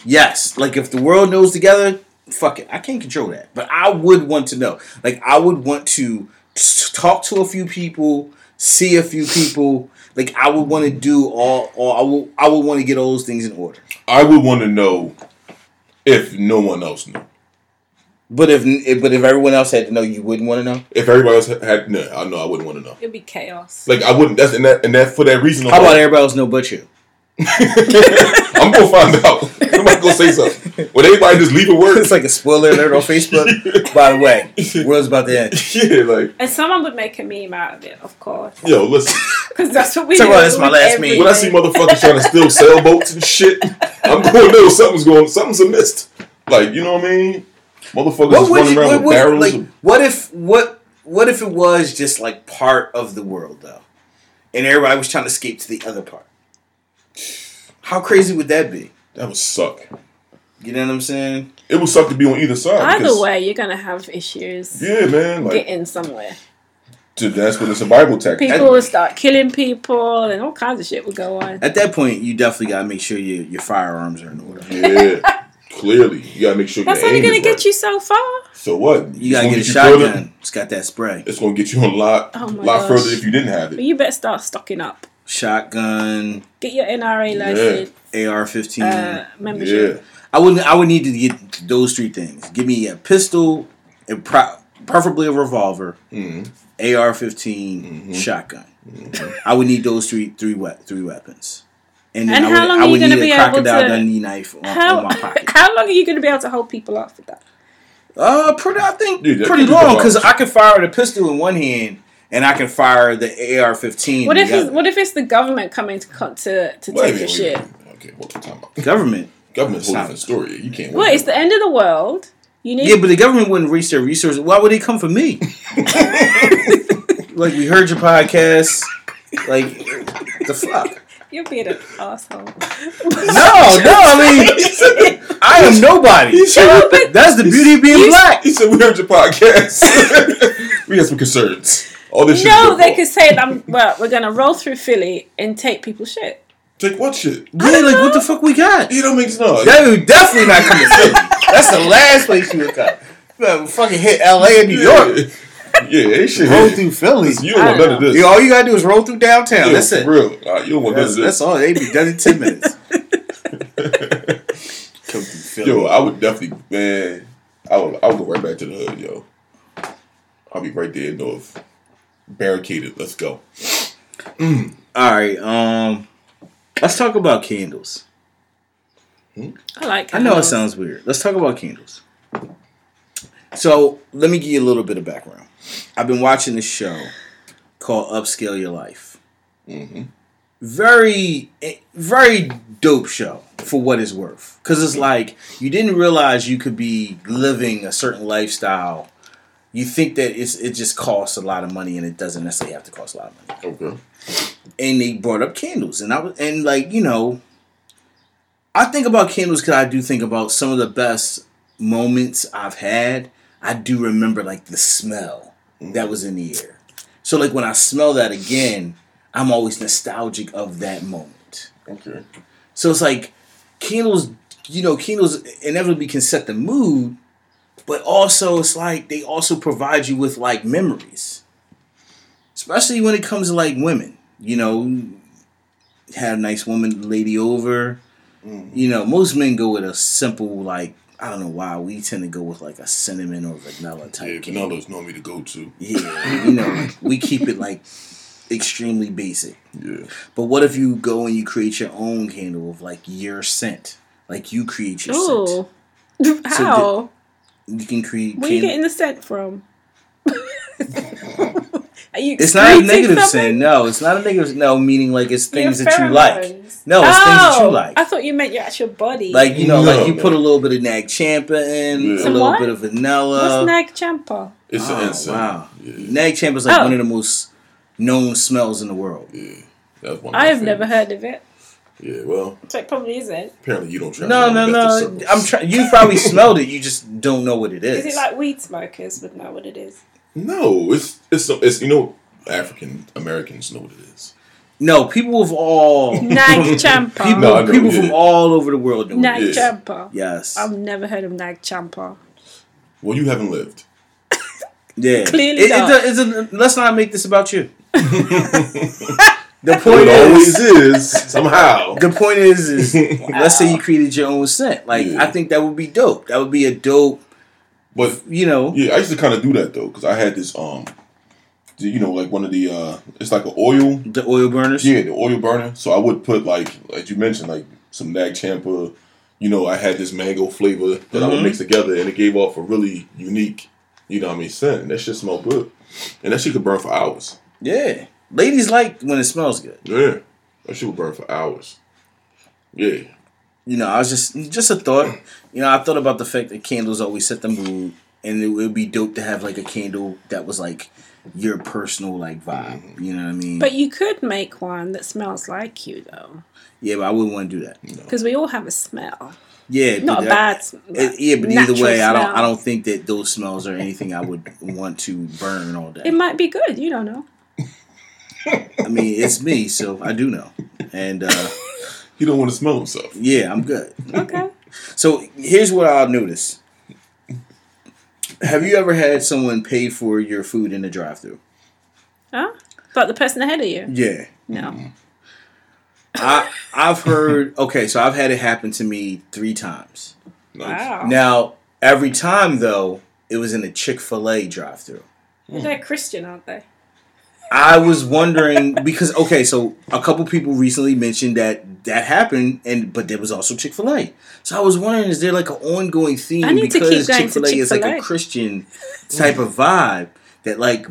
Yes, like if the world knows together, fuck it. I can't control that, but I would want to know. Like I would want to s- talk to a few people, see a few people. Like I would want to do all, all I will. I would want to get all those things in order. I would want to know if no one else knew. But if, if but if everyone else had to know, you wouldn't want to know. If everybody else had, had no, I know I wouldn't want to know. It'd be chaos. Like I wouldn't. That's and that and that for that reason. How about like, everybody else know but you? I'm gonna find out. Somebody gonna say something. Would everybody just leave a word? It's like a spoiler alert on Facebook. By the way, world's about to end. yeah, like and someone would make a meme out of it, of course. yo, listen. Because that's what we Tell do. me that's my with last meme. When I see motherfuckers trying to steal sailboats and shit, I'm going to know something's going, something's amiss. Like you know what I mean? Motherfuckers What just running you, around what, with what, barrels. like, of- what if what what if it was just like part of the world though, and everybody was trying to escape to the other part? How crazy would that be? that would suck. You know what I'm saying? It would suck to be on either side. Either because- way, you're gonna have issues Yeah, man. Like getting somewhere. to, that's when it's a Bible text. People will start killing people, and all kinds of shit will go on. At that point, you definitely gotta make sure your your firearms are in order. Yeah, clearly you gotta make sure. That's your only gonna get right. you so far. So what? You gotta get a gonna further- shotgun. It's got that spray. It's gonna get you a lot, Oh lot gosh. further if you didn't have it. But it. you better start stocking up. Shotgun, Get your NRA license, AR-15. uh, membership. Yeah, I would I would need to get those three things. Give me a pistol, and pro- preferably a revolver, Mhm. AR 15 shotgun. I would need those three three we- three weapons. then And I how would, long are you gonna need be a able crocodile to- Dundee knife on, How on my pocket. how long are you gonna be able to hold people off with that? Uh, pretty, I think Dude, pretty long long. because I can fire the pistol in one hand and I can fire the AR 15. What if it's, what if it's the government coming to co- to to Wait a take your minute, shit? wait a. Okay, what are we talking about? government? Government's a whole It's different story. You can't. Well, it's the end of the world. You need Yeah, but the government wouldn't reach their resources. Why would they come for me? like we heard your podcast. Like the fuck. you're being an asshole. No, no. I mean, I am nobody. That's the beauty of being black. He said we heard your podcast. we have some concerns. All this shit. is No, they could say that. Well, we're gonna roll through Philly and take people's shit. take what shit? Yeah, like what the fuck we got? You don't make no. That would definitely not come to Philly. That's the last place you would come. You better fucking hit L.A. and New York. Yeah, yeah, ain't shit. Roll through Philly. You don't want none of this. You- all you gotta do is roll through downtown. Yeah, that's for it. real. You don't want none That's, of that's all. They be done in ten minutes. Come through Philly. Yo, I would definitely, man. I would, I would go right back to the hood, yo. I'll be right there in north, barricaded. Let's go. all right. Um, let's talk about candles. I like. I know it sounds weird. Let's talk about candles. So let me give you a little bit of background. I've been watching this show called Upscale Your Life. Mm-hmm. Very, eh, very dope show for what it's worth. Because it's like you didn't realize you could be living a certain lifestyle. You think that it's it just costs a lot of money, and it doesn't necessarily have to cost a lot of money. Okay. and they brought up candles. And I was and like you know I think about candles because I do think about some of the best moments I've had. I do remember like the smell that was in the air. So like when I smell that again I'm always nostalgic of that moment. Okay. so it's like candles you know candles inevitably can set the mood but also it's like they also provide you with like memories especially when it comes to like women you know had a nice woman lady over mm-hmm. you know most men go with a simple like i don't know why we tend to go with like a cinnamon or vanilla type Yeah, candy. vanilla is normally the go-to. yeah you know like, we keep it like extremely basic Yeah. but what if you go and you create your own candle of like your scent like you create your scent Ooh. How? You can create Where you getting the scent from? Are you It's not a negative something? sin. No, it's not a negative. No, meaning like it's things that you like. No, it's things that you Oh, like. I thought you meant your actual body. Like you know, No, like you put a little bit of nag champa in, Yeah. a Some little what? bit of vanilla. What's nag champa? It's oh, an incense. wow, Yeah. nag champa is like Oh. one of the most known smells in the world. Yeah. That's one I my have never heard of it. Yeah, well, So it probably isn't. apparently you don't try. No, no, no. I'm trying. You probably smelled it. You just don't know what it is. Is it like weed smokers would know what it is? No, it's it's some- it's you know African Americans know what it is. no, people of all Nag champa. people, No, people from all over the world know. what Nag it is. Yeah. champa. Yes. I've never heard of nag champa. Well, you haven't lived. yeah. Clearly It- it- not. it's a- let's not make this about you. the point is. is somehow. The point is, is let's say you created your own scent. Like Yeah. I think that would be dope. That would be a dope. But You know. yeah, I used to kind of do that though because I had this um, you know, like one of the uh, it's like an oil. The oil burners. Yeah, the oil burner. So I would put like, like you mentioned, like some Nag Champa. You know, I had this mango flavor that I would mix together, and it gave off a really unique, you know, what I mean, scent. And that shit smelled good, and that shit could burn for hours. Yeah. Ladies like when it smells good. Yeah, that shit would burn for hours. Yeah, You know, I was just just a thought. You know, I thought about the fact that candles always set the mood, and it would be dope to have like a candle that was like your personal like vibe. Mm-hmm. You know what I mean? But you could make one that smells like you though, yeah, but I wouldn't want to do that. because we all have a smell. Yeah, Not but a that- bad. sm- It, yeah, but either natural way, I don't. I don't think that those smells are anything I would want to burn all day. It might be good. You don't know. I mean, it's me, so I do know. And uh, he don't want to smell himself. yeah, I'm good. Okay. So here's what I'll notice. Have you ever had someone pay for your food in the drive-through? huh? But the person ahead of you. Yeah. No. I I've heard okay, so I've had it happen to me three times. Wow. Now, every time though, it was in a Chick-fil-A drive-through. They're Christian, aren't they? I was wondering because okay, so a couple people recently mentioned that that happened, and but there was also Chick Fil A. So I was wondering, is there like an ongoing theme I need because Chick Fil A is like a Christian type of vibe that like.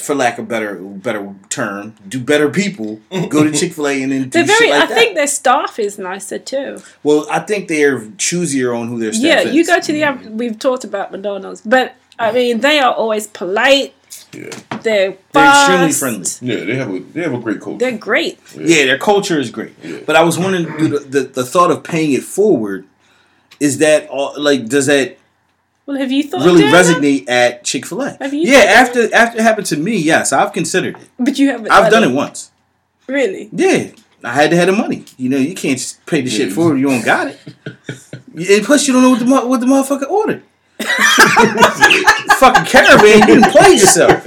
For lack of better better term, do better people go to Chick Fil A and then do They're shit very. like I that? think their staff is nicer too. Well, I think they're choosier on who their staff Yeah, is. you go to the. oth- We've talked about McDonald's, but I mean, they are always polite. Yeah, They're They're extremely friendly. yeah, they have a they have a great culture. They're great. Yeah, their culture is great. Yeah. But I was wondering, the, the the thought of paying it forward is that all, like does that Well, have you thought really of doing that? resonate at Chick Fil A? Have you Yeah, thought of after after it happened to me, yes, I've considered it. But you haven't. I've done it once. Really? Yeah, I had to have the money. You know, you can't just pay the shit Yeah. forward. You don't got it. And plus, you don't know what the what the motherfucker ordered. Fucking caravan, you didn't play yourself.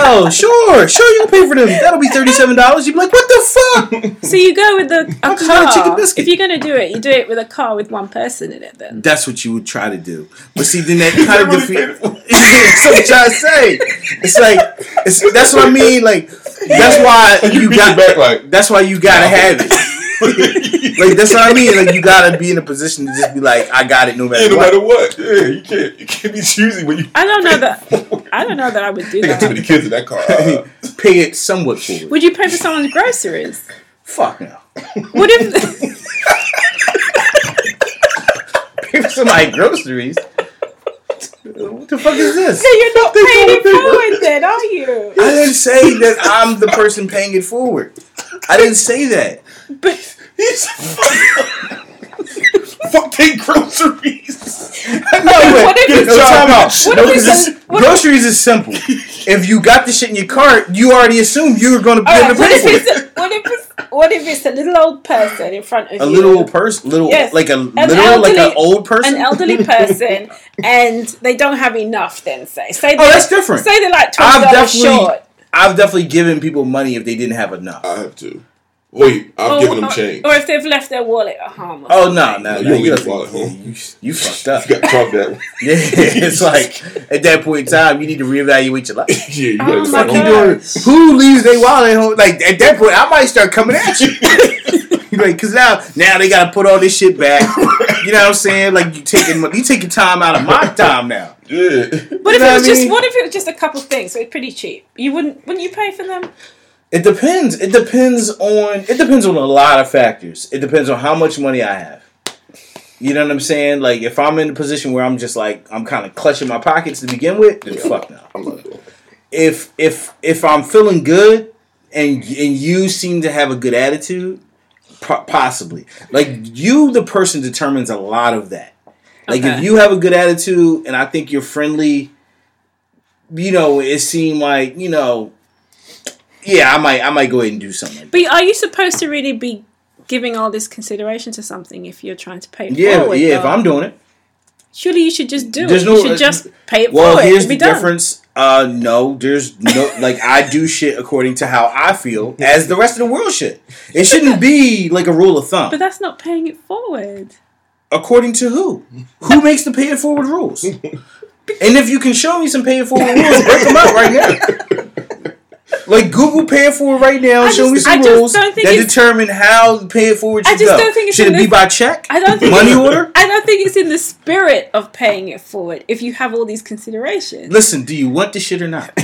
Oh, sure, sure, you can pay for them. That'll be thirty seven dollars. You'd be like, what the fuck? So you go with the a I just got a chicken car. biscuit. If you're gonna do it, you do it with a car with one person in it. Then That's what you would try to do. But see, then that Is kind of really defeat. painful? that's what I'm trying to say. It's like it's, that's what I mean. Like that's why you, you got. back like That's why you gotta have it. Like that's what I mean. Like you gotta be in a position to just be like, I got it no yeah, matter no what. matter what. Yeah, you can't you can't be choosy when you. I don't know that. I don't know that I would do They got too many kids in that car. Uh, Pay it somewhat forward. Would you pay for someone's groceries? Fuck no. What if? Pay for somebody groceries. What the fuck is this? so you're not They paying it told forward, then, are you? I didn't say that I'm the person paying it forward. I didn't say that. But He's fuck they groceries. No, What if no, it's- time out. what No, if 'cause this- what if- groceries is simple. If you got the shit in your cart, you already assumed you were going to be all able right, to what pay for it. a, what if it's what if it's a little old person in front of A you? A little old person, little Yes. like a An little like an old person. an elderly person, and they don't have enough. Then say say Oh, that's different. Say they're like twenty I've dollars definitely, short. I've definitely given people money if they didn't have enough. I have to. Wait, I've Or- given them or- change. Or if they've left their wallet at home. Oh no, no, No, no! you don't You, leave your wallet home. you, you fucked up. You got drunk that way. Yeah, it's like at that point in time, you need to reevaluate your life. yeah, you Oh gotta my Fuck you God. doing? Who leaves their wallet at home? Like at that point, I might start coming at you. like, cause now, now they gotta put all this shit back. You know what I'm saying? Like you taking you taking time out of my time now. Yeah. But if it what I was just what if it was just a couple things? So it's pretty cheap. You wouldn't wouldn't you pay for them? It depends. It depends on. It depends on a lot of factors. It depends on how much money I have. You know what I'm saying? Like if I'm in a position where I'm just like I'm kind of clutching my pockets to begin with, then fuck no. I'm not doing it. If if if I'm feeling good and and you seem to have a good attitude, po- possibly. Like you, the person determines a lot of that. Like if you have a good attitude and I think you're friendly, you know, it seemed like you know. Yeah, I might. I might go ahead and do something. Like that. But are you supposed to really be giving all this consideration to something if you're trying to pay it Yeah, forward? yeah. yeah. If? I'm doing it, surely you should just do There's it. no- you should just pay it well, forward. here's the done. difference. Uh, no, there's no like I do shit according to how I feel, as the rest of the world should. It shouldn't be like a rule of thumb. But that's not paying it forward. According to who? Who makes the pay it forward rules? And if you can show me some pay it forward rules, break them out right now. Like Google pay it forward right now and I show me some rules that determine how pay it forward I should just go. don't think it's should in it be the- by check? I don't think money it's- order. I don't think it's in the spirit of paying it forward if you have all these considerations. Listen, do you want the shit or not?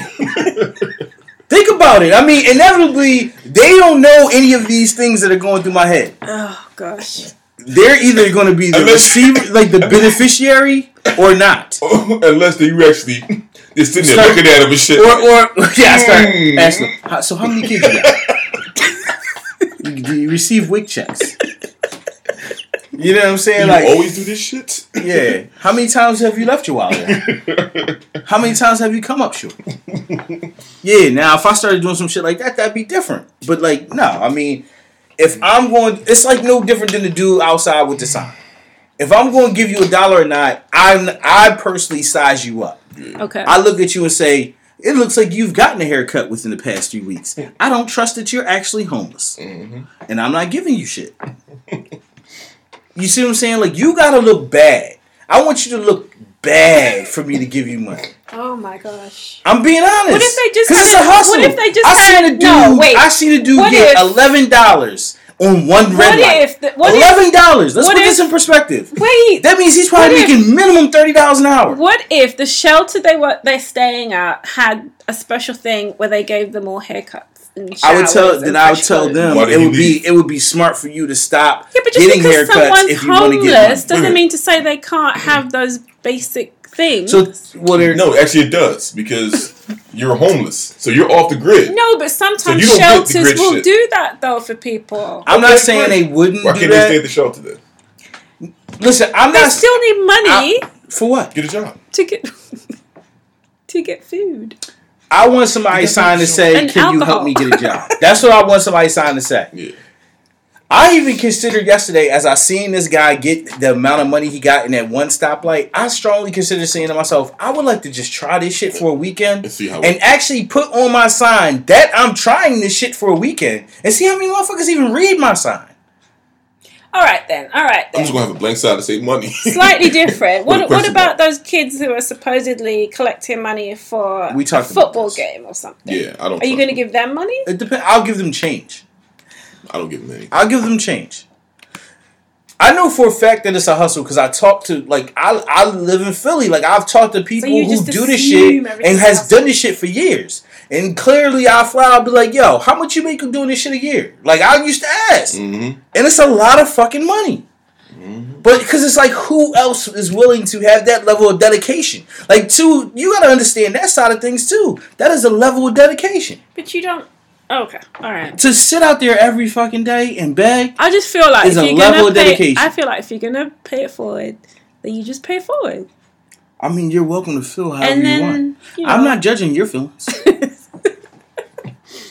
Think about it. I mean, inevitably, they don't know any of these things that are going through my head. Oh gosh. They're either going to be the Unless- receiver, like the beneficiary, or not. Unless they you actually just sitting there Start- looking at him and shit. Or, or yeah, I start Hmm. asking them. "How- So, how many kids you got? You- Do you receive WIC checks? You know what I'm saying? you Like, always do this shit. yeah. How many times have you left your wallet? How many times have you come up short? Yeah, now if I started doing some shit like that, that'd be different. But like, no, I mean, if I'm going, it's like no different than the dude outside with the sign. If I'm going to give you a dollar or not, I I personally size you up. Okay. I look at you and say, it looks like you've gotten a haircut within the past few weeks. I don't trust that you're actually homeless, mm-hmm. and I'm not giving you shit. You see what I'm saying? Like you gotta look bad. I want you to look bad for me to give you money. oh my gosh. I'm being honest. What if they just 'Cause it's a hustle. what if they just I had- seen a dude. no, wait. I seen a dude What get if- eleven dollars on one red What light. if the- what eleven dollars? Let's what put if- this in perspective. Wait. That means he's probably What if- making minimum thirty dollars an hour. What if the shelter they were they're staying at had a special thing where they gave them all haircuts I would tell then I would tell clothes? them it would leave? be it would be smart for you to stop Yeah, but just getting because haircuts someone's if you want to get homeless doesn't mean to say they can't have those basic things. So well, No, actually it does because you're homeless, so you're off the grid. no, but sometimes you don't get the shelters will shit. do that though for people. I'm not saying they wouldn't Why can't they stay at the shelter then? Listen, I'm They not still need money for what. Get a job. to get to get food. I want somebody That's sign to say, And "Can you help me get a job?" That's what I want somebody sign to say. Yeah. I even considered yesterday, as I seen this guy get the amount of money he got in that one stoplight, I strongly considered saying to myself, I would like to just try this shit for a weekend And see how and actually put on my sign that I'm trying this shit for a weekend and see how many motherfuckers even read my sign. All right then. All right I'm just gonna have a blank side to save money. Slightly different. What, what about those kids who are supposedly collecting money for We a talked about football game or something? yeah, I don't. Are you going to them. give them money? It depends. I'll give them change. I don't give them any. I'll give them change. I know for a fact that it's a hustle because I talk to like I I live in Philly. Like I've talked to people you who do this shit and has hustle. done this shit for years. And clearly, I fly. I'll be like, "Yo, how much you make doing this shit a year?" Like I used to ask, Mm-hmm. and it's a lot of fucking money. But because it's like, who else is willing to have that level of dedication? Like, two, you gotta understand that side of things too. That is a level of dedication But you don't. Okay. All right. to sit out there every fucking day and beg. I just feel like Is if a you're level gonna of pay, dedication. I feel like if you're gonna pay it forward, then you just pay it forward, I mean, you're welcome to feel however and you want. you know, I'm not judging your feelings,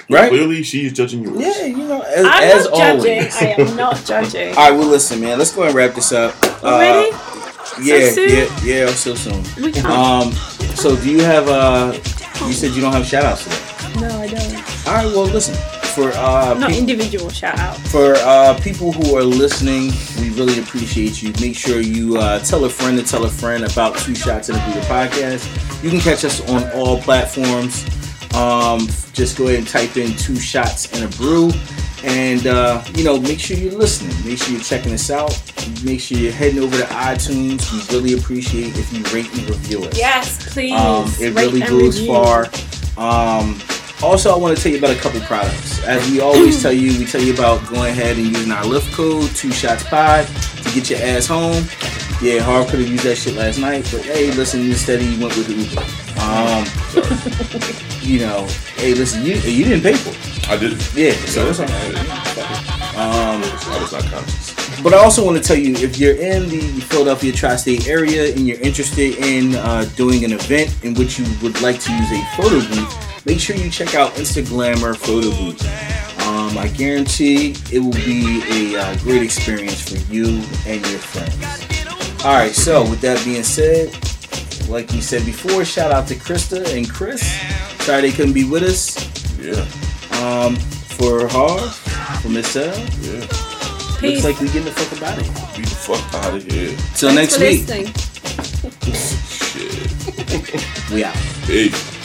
right? Clearly, she is judging yours. Yeah, you know, as, I'm as not judging. I am not judging. All right, well, listen, man. Let's go and wrap this up. Uh, Ready? Yeah, soon? yeah, yeah. So soon. We can't. Um, so do you have? uh You said you don't have shout outs today. No, I don't. All right, well, listen. For uh, Not peop- individual shout out. for uh, people who are listening, we really appreciate you. Make sure you uh, tell a friend to tell a friend about Two Shots and a Brew podcast. You can catch us on all platforms. Um, just go ahead and type in Two Shots and a Brew. And uh, you know, make sure you're listening. Make sure you're checking us out. Make sure you're heading over to iTunes. We really appreciate if you rate and review us. Yes, please. Um, it rate really and goes review. far. Um, also, I want to tell you about a couple products. As we always tell you, we tell you about going ahead and using our Lyft code, two shots pod, to get your ass home. Yeah, Harv could have used that shit last night, but hey, listen, instead he went with the Uber. Um, you know, hey, listen, you you didn't pay for it. I did. Yeah, so it's I, all right. Um, I was not conscious. but I also want to tell you if you're in the Philadelphia tri-state area and you're interested in uh, doing an event in which you would like to use a photo booth, make sure you check out Instagrammer Photo Booth. Um, I guarantee it will be a uh, great experience for you and your friends. All right, so with that being said, like we said before, shout out to Krista and Chris. Sorry they couldn't be with us. Yeah. Um, for Harv, for Miss L, Yeah. Peace. looks like we getting the fuck up out of here. Be the fuck out of here. Till Thanks next for week. Shit. We out. Peace.